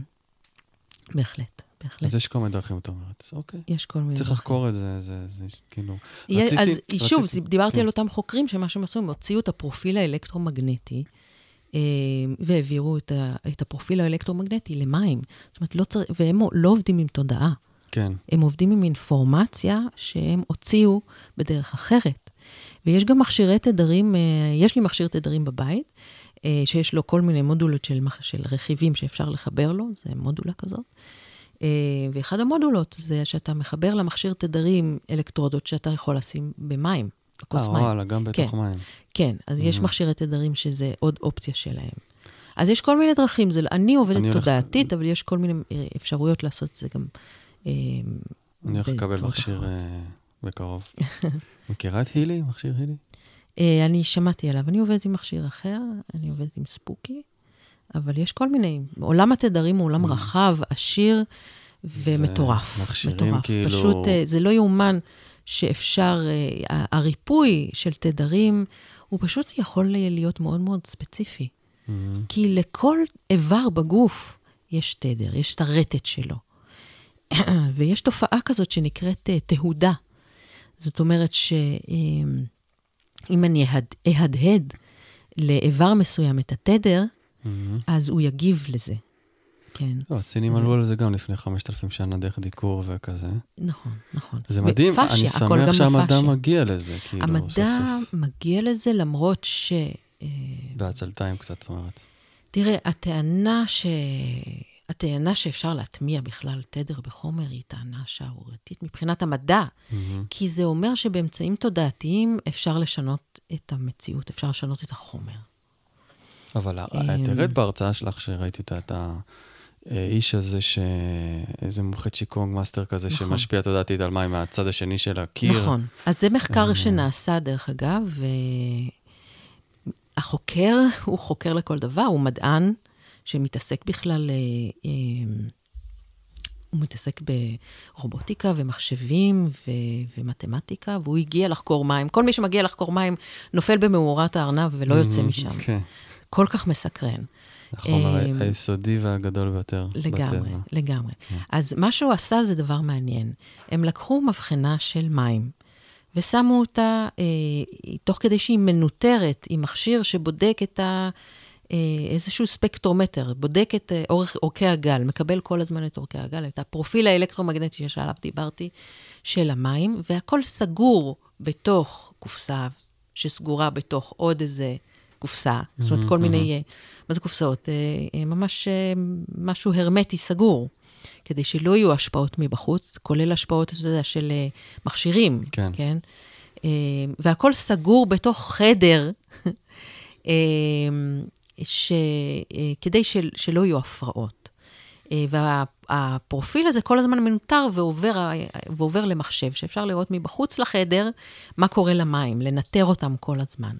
[SPEAKER 1] בהחלט, בהחלט.
[SPEAKER 2] אז יש כל מיני דרכים, את אומרת. אוקיי.
[SPEAKER 1] יש כל מיני...
[SPEAKER 2] צריך
[SPEAKER 1] דרכים.
[SPEAKER 2] לחקור את זה, זה, זה, כאילו...
[SPEAKER 1] יהיה-
[SPEAKER 2] רציתי-
[SPEAKER 1] אז שוב,
[SPEAKER 2] רציתי-
[SPEAKER 1] דיברתי
[SPEAKER 2] כן.
[SPEAKER 1] על אותם חוקרים שמה שהם עשו, הם הוציאו את הפרופיל האלקטרומגנטי, אה, והעבירו את, ה, את הפרופיל האלקטרומגנטי למים. זאת אומרת, לא צריך, והם לא עובדים עם תודעה,
[SPEAKER 2] כן,
[SPEAKER 1] הם עובדים עם אינפורמציה שהם הוציאו בדרך אחרת. ויש גם מכשירי תדרים, אה, יש לי מכשיר תדרים בבית, אה, שיש לו כל מיני מודולות של, של רכיבים שאפשר לחבר לו, זה מודולה כזאת. אה, ואחד המודולות זה שאתה מחבר למכשיר תדרים אלקטרודות שאתה יכול לשים במים, בכוס
[SPEAKER 2] אה,
[SPEAKER 1] מים.
[SPEAKER 2] וואלה, גם בתוך
[SPEAKER 1] כן.
[SPEAKER 2] מים.
[SPEAKER 1] כן, אז יש
[SPEAKER 2] Mhm.
[SPEAKER 1] מכשירי תדרים שזה עוד אופציה שלהם. אז יש כל מיני דרכים, זה, אני עובדת
[SPEAKER 2] אני הולך-
[SPEAKER 1] תודעתית, אבל יש כל מיני אה, אפשרויות לעשות את זה גם. אה,
[SPEAKER 2] אני הולך לקבל מכשיר. אה, בקרוב. מכירה את הילי? מכשיר הילי?
[SPEAKER 1] אה, אני שמעתי עליו, אני עובדת עם מכשיר אחר, אני עובדת עם ספוקי, אבל יש כל מיני, עולם התדרים הוא עולם
[SPEAKER 2] Mm.
[SPEAKER 1] רחב, עשיר ומטורף.
[SPEAKER 2] מכשירים
[SPEAKER 1] מטורף.
[SPEAKER 2] כאילו-
[SPEAKER 1] פשוט, אה, זה לא יאומן שאפשר, הריפוי של תדרים, הוא פשוט יכול להיות מאוד מאוד ספציפי.
[SPEAKER 2] מהמם.
[SPEAKER 1] כי לכל איבר בגוף יש תדר, יש את הרטט שלו. ויש תופעה כזאת שנקראת אה, תהודה. זאת אומרת שאם אני אהד- אהדהד לאיבר מסוים את התדר,
[SPEAKER 2] מהמם.
[SPEAKER 1] אז הוא יגיב לזה. כן.
[SPEAKER 2] לא, הסינים
[SPEAKER 1] זה-
[SPEAKER 2] עלו על זה גם לפני 5,000 שנה דרך דיקור וכזה.
[SPEAKER 1] נכון, נכון.
[SPEAKER 2] זה מדהים, אני שמח שהמדע. מגיע לזה, כאילו, סוף
[SPEAKER 1] המדע
[SPEAKER 2] סוף.
[SPEAKER 1] מגיע לזה למרות ש... אה,
[SPEAKER 2] בעצלתיים קצת, זאת אומרת.
[SPEAKER 1] תראה, הטענה, ש... הטענה שאפשר להטמיע בכלל תדר בחומר היא טענה שערורייתית מבחינת המדע,
[SPEAKER 2] מהמם.
[SPEAKER 1] כי זה אומר שבאמצעים תודעתיים אפשר לשנות את המציאות, אפשר לשנות את החומר.
[SPEAKER 2] אבל ה-
[SPEAKER 1] אמ,
[SPEAKER 2] תיארת בהרצאה שלך שראיתי אותה, את האיש הזה, ש... איזה מומחה צ'יקונג מאסטר כזה,
[SPEAKER 1] נכון.
[SPEAKER 2] שמשפיע תודעתית על מים מהצד השני של הקיר.
[SPEAKER 1] נכון. אז זה מחקר
[SPEAKER 2] אה.
[SPEAKER 1] שנעשה, דרך אגב, והחוקר הוא חוקר לכל דבר, הוא מדען שמתעסק בכלל, אה, אה, הוא מתעסק ברובוטיקה ומחשבים ו- ומתמטיקה, והוא הגיע לחקור מים. כל מי שמגיע לחקור מים נופל במאורת הארנב ולא יוצא
[SPEAKER 2] מהמם,
[SPEAKER 1] משם.
[SPEAKER 2] כן.
[SPEAKER 1] כל כך מסקרן.
[SPEAKER 2] החומר
[SPEAKER 1] אמ,
[SPEAKER 2] היסודי והגדול ביותר
[SPEAKER 1] לגמרי,
[SPEAKER 2] בטבע.
[SPEAKER 1] לגמרי.
[SPEAKER 2] כן.
[SPEAKER 1] אז מה שהוא עשה זה דבר מעניין. הם לקחו מבחנה של מים, ושמו אותה, אה, תוך כדי שהיא מנוטרת עם מכשיר שבודק את ה... אה, איזשהו ספקטרומטר, בודק את אה, אורך, אורכי הגל, מקבל כל הזמן את אורכי הגל, את הפרופיל האלקטרומגנטי שעליו דיברתי, של המים, והכל סגור בתוך קופסה שסגורה בתוך עוד איזה קופסה. זאת אומרת, כל מיני, אה, מה זה קופסאות? ממש משהו הרמטי סגור, כדי שלא יהיו השפעות מבחוץ, כולל השפעות, אתה יודע, של מכשירים.
[SPEAKER 2] כן.
[SPEAKER 1] כן? והכל סגור בתוך חדר, ש, אה, כדי של, שלא יהיו הפרעות. אה, והפרופיל הזה כל הזמן מנוטר ועובר, ה- ועובר למחשב, שאפשר לראות מבחוץ לחדר מה קורה למים, לנטר אותם כל הזמן.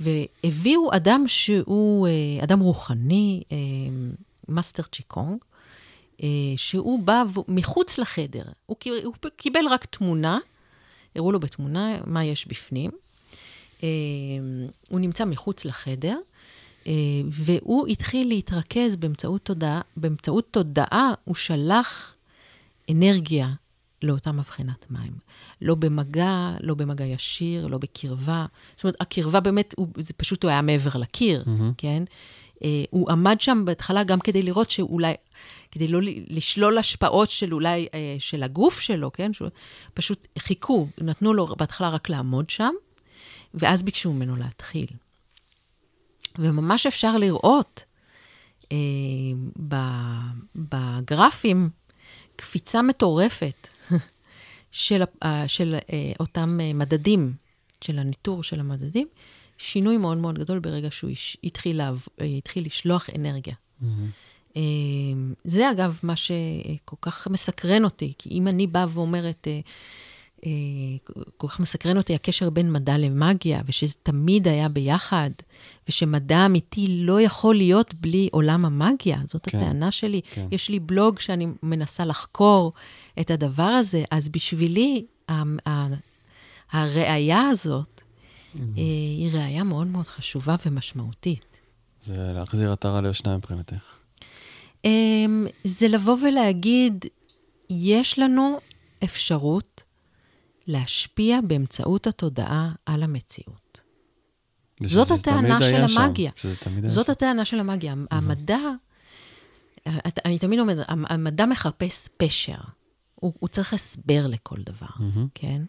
[SPEAKER 1] והביאו אדם שהוא אה, אדם רוחני, אה, מאסטר צ'יקונג, אה, שהוא בא מחוץ לחדר. הוא, קי- הוא קיבל רק תמונה, הראו לו בתמונה מה יש בפנים. אה, הוא נמצא מחוץ לחדר, אה, והוא התחיל להתרכז באמצעות תודעה, באמצעות תודעה הוא שלח אנרגיה לאותה מבחנת מים. לא במגע, לא במגע ישיר, לא בקרבה. זאת אומרת, הקרבה באמת, הוא, זה פשוט הוא היה מעבר לקיר,
[SPEAKER 2] מהמם.
[SPEAKER 1] כן? אה, הוא עמד שם בהתחלה גם כדי לראות שאולי, כדי לא לשלול השפעות של אולי, אה, של הגוף שלו, כן? שהוא, פשוט חיכו, נתנו לו בהתחלה רק לעמוד שם, ואז ביקשו ממנו להתחיל. וממש אפשר לראות אה, ב- בגרפים קפיצה מטורפת של, אה, של אה, אותם אה, מדדים, של הניטור של המדדים, שינוי מאוד מאוד גדול ברגע שהוא הש- התחיל, לעב, אה, התחיל לשלוח אנרגיה.
[SPEAKER 2] מהמם.
[SPEAKER 1] אה, זה אגב מה שכל כך מסקרן אותי, כי אם אני באה ואומרת, אה, כל כך מסקרן אותי הקשר בין מדע למאגיה, ושזה תמיד היה ביחד, ושמדע אמיתי לא יכול להיות בלי עולם המאגיה, זאת
[SPEAKER 2] כן,
[SPEAKER 1] הטענה שלי.
[SPEAKER 2] כן.
[SPEAKER 1] יש לי בלוג שאני מנסה לחקור את הדבר הזה, אז בשבילי, ה- ה- הראייה הזאת, אה, היא ראייה מאוד מאוד חשובה ומשמעותית.
[SPEAKER 2] זה להחזיר עטרה ליושנה מבחינתך.
[SPEAKER 1] אמ, זה לבוא ולהגיד, יש לנו אפשרות להשפיע באמצעות התודעה על המציאות. זאת הטענה של
[SPEAKER 2] שם,
[SPEAKER 1] המאגיה. זאת
[SPEAKER 2] שם.
[SPEAKER 1] הטענה של המאגיה. המדע, את- אני תמיד אומרת, המ- המדע מחפש פשר. הוא, הוא צריך הסבר לכל דבר,
[SPEAKER 2] מהמם.
[SPEAKER 1] כן?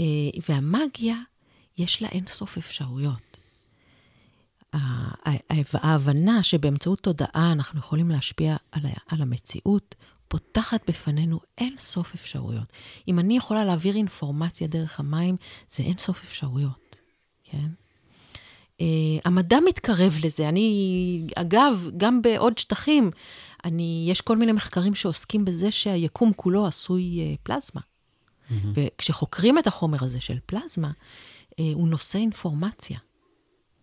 [SPEAKER 1] אה, והמאגיה, יש לה אין סוף אפשרויות. ההבנה שבאמצעות תודעה אנחנו יכולים להשפיע על המציאות, פותחת בפנינו אין סוף אפשרויות. אם אני יכולה להעביר אינפורמציה דרך המים, זה אין סוף אפשרויות, כן? Uh, המדע מתקרב לזה. אני, אגב, גם בעוד שטחים, אני, יש כל מיני מחקרים שעוסקים בזה שהיקום כולו עשוי uh, פלזמה.
[SPEAKER 2] מהמם.
[SPEAKER 1] וכשחוקרים את החומר הזה של פלזמה, uh, הוא נושא אינפורמציה.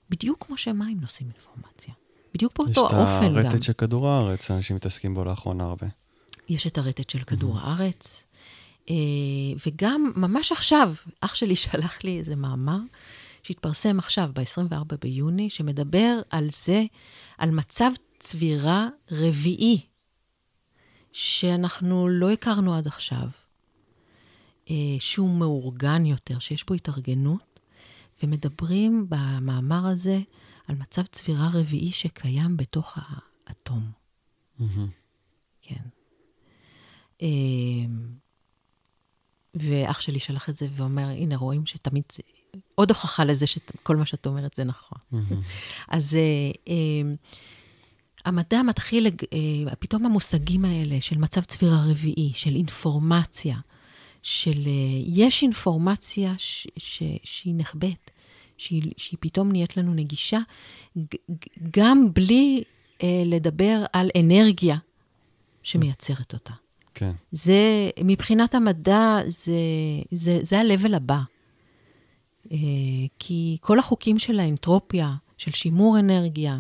[SPEAKER 1] בדיוק כמו שמים נושאים אינפורמציה. בדיוק
[SPEAKER 2] יש
[SPEAKER 1] באותו
[SPEAKER 2] את
[SPEAKER 1] אופן גם.
[SPEAKER 2] הרטט של כדור הארץ, שאנשים מתעסקים בו לאחרונה הרבה.
[SPEAKER 1] יש את הרטט של כדור הארץ, אה, וגם ממש עכשיו, אח שלי שלח לי איזה מאמר שהתפרסם עכשיו, ב-24 ביוני, שמדבר על זה, על מצב צבירה רביעי, שאנחנו לא הכרנו עד עכשיו, אה, שהוא מאורגן יותר, שיש בו התארגנות, ומדברים במאמר הזה על מצב צבירה רביעי שקיים בתוך האטום.
[SPEAKER 2] מהמם.
[SPEAKER 1] כן. אמ, ואח שלי שלח את זה ואומר, הנה, רואים שתמיד זה... עוד הוכחה לזה שכל מה שאת אומרת זה נכון.
[SPEAKER 2] מהמם.
[SPEAKER 1] אז אה, אה, המדע מתחיל, אה, פתאום המושגים האלה של מצב צבירה רביעי, של אינפורמציה, של אה, יש אינפורמציה ש, ש, שהיא נחבאת, שהיא, שהיא פתאום נהיית לנו נגישה, גם בלי אה, לדבר על אנרגיה שמייצרת אותה.
[SPEAKER 2] כן.
[SPEAKER 1] זה, מבחינת המדע, זה, זה, זה ה-level הבא. אה, כי כל החוקים של האנטרופיה, של שימור אנרגיה,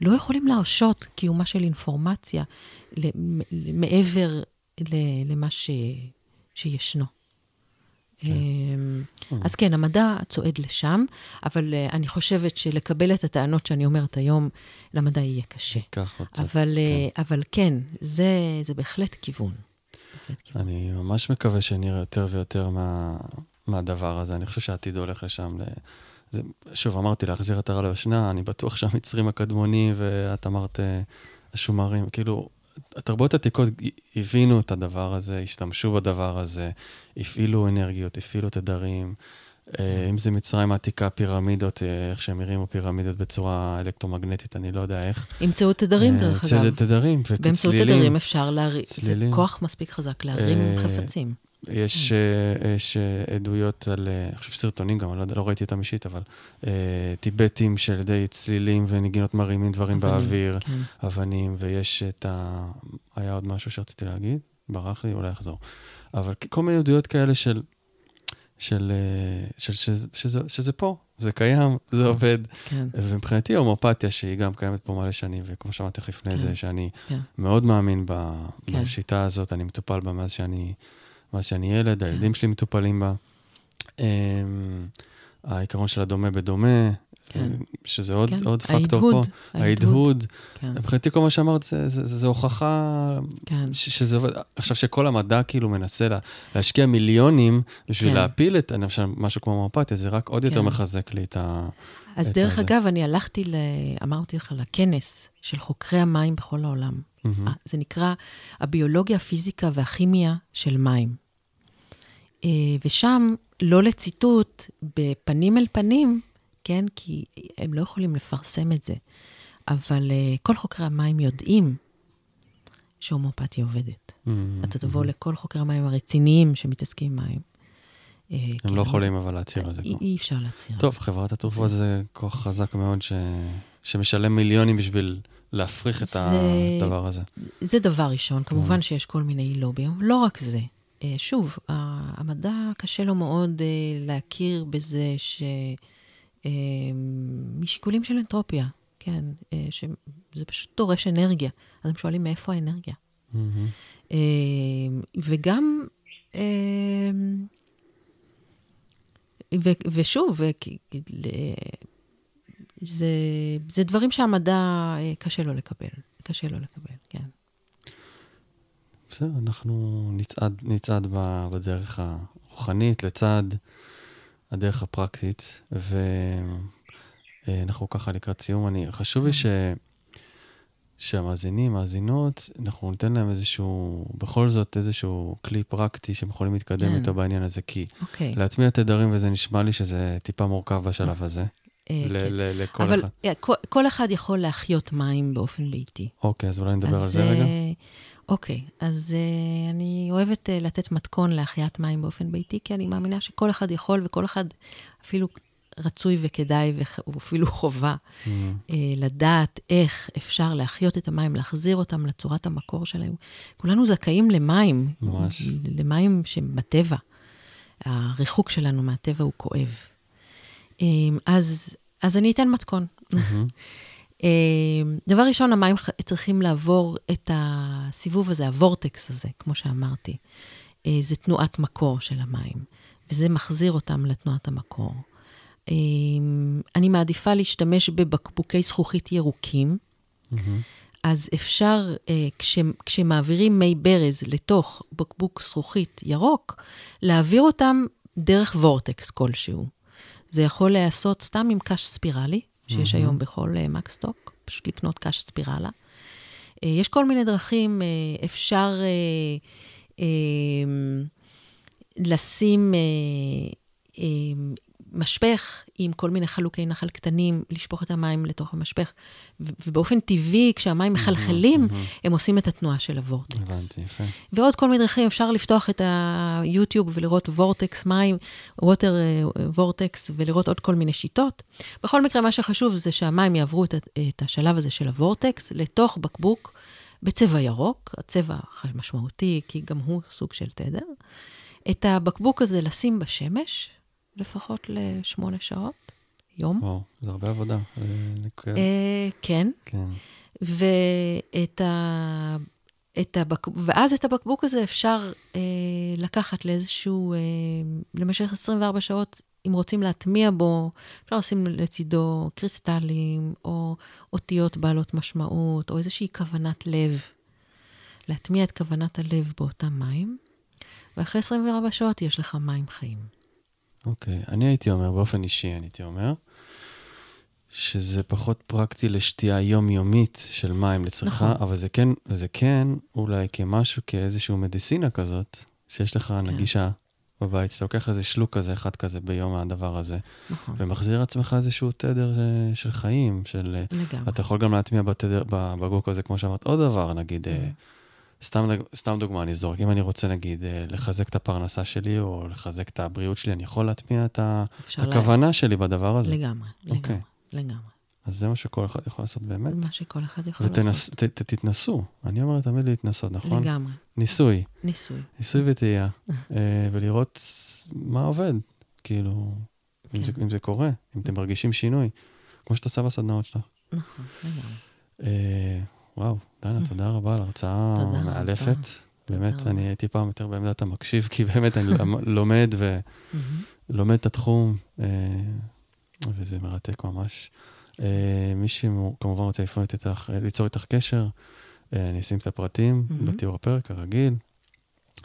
[SPEAKER 1] לא יכולים להרשות קיומה של אינפורמציה מעבר למה ש, שישנו.
[SPEAKER 2] כן.
[SPEAKER 1] אה, אז כן, המדע צועד לשם, אבל אה, אני חושבת שלקבל את הטענות שאני אומרת היום, למדע יהיה קשה.
[SPEAKER 2] קח עוד קצת.
[SPEAKER 1] אבל,
[SPEAKER 2] כן.
[SPEAKER 1] אבל כן, זה, זה בהחלט כיוון.
[SPEAKER 2] אני ממש מקווה שנראה יותר ויותר מה, מהדבר הזה. אני חושב שהעתיד הולך לשם. זה, שוב, אמרתי להחזיר עטרה ליושנה, אני בטוח שהמצרים הקדמונים, ואת אמרת אה, השומרים, כאילו, התרבויות העתיקות הבינו את הדבר הזה, השתמשו בדבר הזה, הפעילו אנרגיות, הפעילו תדרים. אה, אם זה מצרים העתיקה, פירמידות, אה, איך שהם הרימו פירמידות בצורה אלקטרומגנטית, אני לא יודע איך.
[SPEAKER 1] ימצאו תדרים,
[SPEAKER 2] אה,
[SPEAKER 1] דרך אגב.
[SPEAKER 2] תדרים
[SPEAKER 1] באמצעות
[SPEAKER 2] וצלילים.
[SPEAKER 1] תדרים אפשר להרים, זה. כוח מספיק חזק להרים חפצים.
[SPEAKER 2] יש, אה, יש אה, עדויות על, אה, אני חושב סרטונים גם, אני לא, לא ראיתי אותם אישית, אבל אה, טיבטים שעל ידי צלילים ונגינות מרימים דברים
[SPEAKER 1] אבנים,
[SPEAKER 2] באוויר,
[SPEAKER 1] כן.
[SPEAKER 2] אבנים, ויש את ה... היה עוד משהו שרציתי להגיד, ברח לי, אולי אחזור. אבל כל מיני עדויות כאלה של, של, אה, של, שזה, שזה, שזה פה, זה קיים, זה עובד.
[SPEAKER 1] כן,
[SPEAKER 2] ומבחינתי הומאופתיה, שהיא גם קיימת פה מלא שנים, וכמו שאמרתי לך לפני
[SPEAKER 1] כן,
[SPEAKER 2] זה, שאני
[SPEAKER 1] כן.
[SPEAKER 2] מאוד מאמין ב,
[SPEAKER 1] כן.
[SPEAKER 2] בשיטה הזאת, אני מטופל בה מאז שאני, מאז שאני ילד,
[SPEAKER 1] כן.
[SPEAKER 2] הילדים שלי מטופלים בה. Um, העיקרון של הדומה בדומה,
[SPEAKER 1] כן.
[SPEAKER 2] שזה עוד,
[SPEAKER 1] כן.
[SPEAKER 2] עוד פקטור פה.
[SPEAKER 1] ההדהוד. כן,
[SPEAKER 2] מבחינתי כל מה שאמרת זה, זה, זה, זה הוכחה
[SPEAKER 1] כן.
[SPEAKER 2] ש, שזה עובד. עכשיו שכל המדע כאילו מנסה לה, להשקיע מיליונים בשביל
[SPEAKER 1] כן.
[SPEAKER 2] להפיל את, חושב, משהו כמו הומאופתיה, זה רק עוד יותר. מחזק לי את ה...
[SPEAKER 1] אז
[SPEAKER 2] את
[SPEAKER 1] דרך
[SPEAKER 2] הזה.
[SPEAKER 1] אגב, אני הלכתי, ל... אמרתי לך, לכנס של חוקרי המים בכל העולם.
[SPEAKER 2] מהמם.
[SPEAKER 1] אה, זה נקרא הביולוגיה, הפיזיקה והכימיה של מים. אה, ושם, לא לציטוט, בפנים אל פנים, כן, כי הם לא יכולים לפרסם את זה, אבל אה, כל חוקרי המים יודעים שהומואפתיה עובדת.
[SPEAKER 2] מהמם.
[SPEAKER 1] אתה תבוא לכל חוקרי המים הרציניים שמתעסקים עם מים.
[SPEAKER 2] הם
[SPEAKER 1] כי
[SPEAKER 2] לא יכולים אבל להצהיר על זה
[SPEAKER 1] אי, אפשר להצהיר.
[SPEAKER 2] טוב, חברת התרופות זה כוח חזק מאוד ש... שמשלם מיליונים בשביל להפריך את
[SPEAKER 1] זה-
[SPEAKER 2] הדבר הזה.
[SPEAKER 1] זה דבר ראשון,
[SPEAKER 2] כן.
[SPEAKER 1] כמובן שיש כל מיני לובים, לא רק זה. אה, שוב, המדע קשה לו מאוד אה, להכיר בזה ש... אה, משיקולים של אנטרופיה, כן, אה, שזה פשוט דורש אנרגיה. אז הם שואלים מאיפה האנרגיה. וגם, ו, ושוב, זה, זה דברים שהמדע אה, קשה לו לקבל. קשה לו לקבל, כן.
[SPEAKER 2] בסדר, אנחנו נצעד, נצעד בדרך הרוחנית לצד הדרך הפרקטית, ואנחנו ככה לקראת סיום. אני, חשוב לי ש... שהמאזינים, מאזינות, אנחנו ניתן להם איזשהו, בכל זאת איזשהו כלי פרקטי שהם יכולים להתקדם
[SPEAKER 1] כן.
[SPEAKER 2] איתו בעניין הזה, כי
[SPEAKER 1] אוקיי.
[SPEAKER 2] להטמיע תדרים, וזה נשמע לי שזה טיפה מורכב בשלב הזה,
[SPEAKER 1] אה,
[SPEAKER 2] ל-
[SPEAKER 1] כן.
[SPEAKER 2] ל- לכל
[SPEAKER 1] אבל
[SPEAKER 2] אחד.
[SPEAKER 1] אה, כל, כל אחד יכול להחיות מים באופן ביתי.
[SPEAKER 2] אוקיי, אז אולי נדבר על
[SPEAKER 1] אז,
[SPEAKER 2] זה רגע.
[SPEAKER 1] אה, אוקיי, אז אה, אני אוהבת אה, לתת מתכון להחיית מים באופן ביתי, כי אני מאמינה שכל אחד יכול וכל אחד אפילו רצוי וכדאי ואפילו חובה
[SPEAKER 2] מהמם.
[SPEAKER 1] אה, לדעת איך אפשר להחיות את המים, להחזיר אותם לצורת המקור שלהם. כולנו זכאים למים,
[SPEAKER 2] ממש.
[SPEAKER 1] למים שהם בטבע. הריחוק שלנו מהטבע הוא כואב. אה, אז, אז אני אתן מתכון. אה, דבר ראשון, המים צריכים לעבור את הסיבוב הזה, הוורטקס הזה, כמו שאמרתי. אה, זה תנועת מקור של המים, וזה מחזיר אותם לתנועת המקור. אה, אני מעדיפה להשתמש בבקבוקי זכוכית ירוקים. אז אפשר, אה, כש, כשמעבירים מי ברז לתוך בקבוק זכוכית ירוק, להעביר אותם דרך וורטקס כלשהו. זה יכול להיעשות סתם עם קש ספירלי, שיש
[SPEAKER 2] מהמם.
[SPEAKER 1] היום בכל אה, מקסטוק, פשוט לקנות קש ספירלה. אה, יש כל מיני דרכים, אה, אפשר אה, אה, לשים משפך עם כל מיני חלוקי נחל קטנים, לשפוך את המים לתוך המשפך, ובאופן טבעי, כשהמים מחלחלים, הם עושים את התנועה של הוורטקס.
[SPEAKER 2] הבנתי, יפה.
[SPEAKER 1] ועוד כל מיני דרכים, אפשר לפתוח את היוטיוב ולראות וורטקס מים, ווטר וורטקס, ולראות עוד כל מיני שיטות. בכל מקרה, מה שחשוב זה שהמים יעברו את, את השלב הזה של הוורטקס לתוך בקבוק בצבע ירוק, הצבע משמעותי, כי גם הוא סוג של תדר. את הבקבוק הזה לשים בשמש, לפחות לשמונה שעות, יום.
[SPEAKER 2] וואו, זה הרבה עבודה. אה,
[SPEAKER 1] אה, כן.
[SPEAKER 2] כן.
[SPEAKER 1] ואת ה... את הבק... ואז את הבקבוק הזה אפשר אה, לקחת לאיזשהו, אה, למשך 24 שעות, אם רוצים להטמיע בו, אפשר לשים לצידו קריסטלים, או אותיות בעלות משמעות, או איזושהי כוונת לב. להטמיע את כוונת הלב באותם מים, ואחרי 24 שעות יש לך מים חיים.
[SPEAKER 2] אוקיי, אני הייתי אומר, באופן אישי, אני הייתי אומר, שזה פחות פרקטי לשתייה יומיומית של מים לצריכה,
[SPEAKER 1] נכון.
[SPEAKER 2] אבל זה כן, זה כן אולי כמשהו, כאיזשהו מדיסינה כזאת, שיש לך
[SPEAKER 1] כן.
[SPEAKER 2] נגישה בבית, שאתה לוקח איזה שלוק כזה, אחד כזה ביום מהדבר הזה,
[SPEAKER 1] נכון,
[SPEAKER 2] ומחזיר לעצמך איזשהו תדר אה, של חיים, של... אה,
[SPEAKER 1] לגמרי.
[SPEAKER 2] אתה יכול גם להטמיע בתדר, בבקבוק הזה, כמו שאמרת, עוד דבר, נגיד, אה, סתם, סתם דוגמה, אני זורק, אם אני רוצה, נגיד, אה, לחזק את הפרנסה שלי, או לחזק את הבריאות שלי, אני יכול להטמיע את, ה, את
[SPEAKER 1] אפשר לה-
[SPEAKER 2] הכוונה שלי בדבר הזה.
[SPEAKER 1] לגמרי,
[SPEAKER 2] אוקיי.
[SPEAKER 1] לגמרי, לגמרי.
[SPEAKER 2] אז זה מה שכל אחד יכול לעשות באמת.
[SPEAKER 1] מה שכל אחד יכול לעשות.
[SPEAKER 2] ותתנסו. אני אומר תמיד להתנסות, נכון?
[SPEAKER 1] לגמרי.
[SPEAKER 2] ניסוי.
[SPEAKER 1] ניסוי.
[SPEAKER 2] ניסוי וטעייה. אה, ולראות מה עובד. כאילו, אם
[SPEAKER 1] כן.
[SPEAKER 2] זה- אם זה קורה, אם אתם מרגישים שינוי, כמו שאתה עושה בסדנאות שלך.
[SPEAKER 1] נכון, לגמרי.
[SPEAKER 2] אה, וואו, דנה, תודה רבה על הרצאה מאלפת. באמת. אני הייתי פעם יותר בעמדת המקשיב, כי באמת אני לומד. ולומד את התחום, אה, וזה מרתק ממש. אה, מי שכמובן רוצה לפנות איתך, אה, ליצור איתך קשר, אני אשים את הפרטים
[SPEAKER 1] מהמם.
[SPEAKER 2] בתיאור הפרק הרגיל,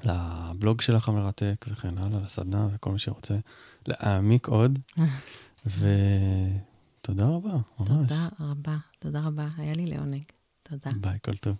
[SPEAKER 2] לבלוג שלך המרתק וכן הלאה, לסדנה וכל מי שרוצה להעמיק עוד. ותודה רבה, ממש.
[SPEAKER 1] תודה רבה, תודה רבה. היה לי לעונג.
[SPEAKER 2] Berkholt, ja.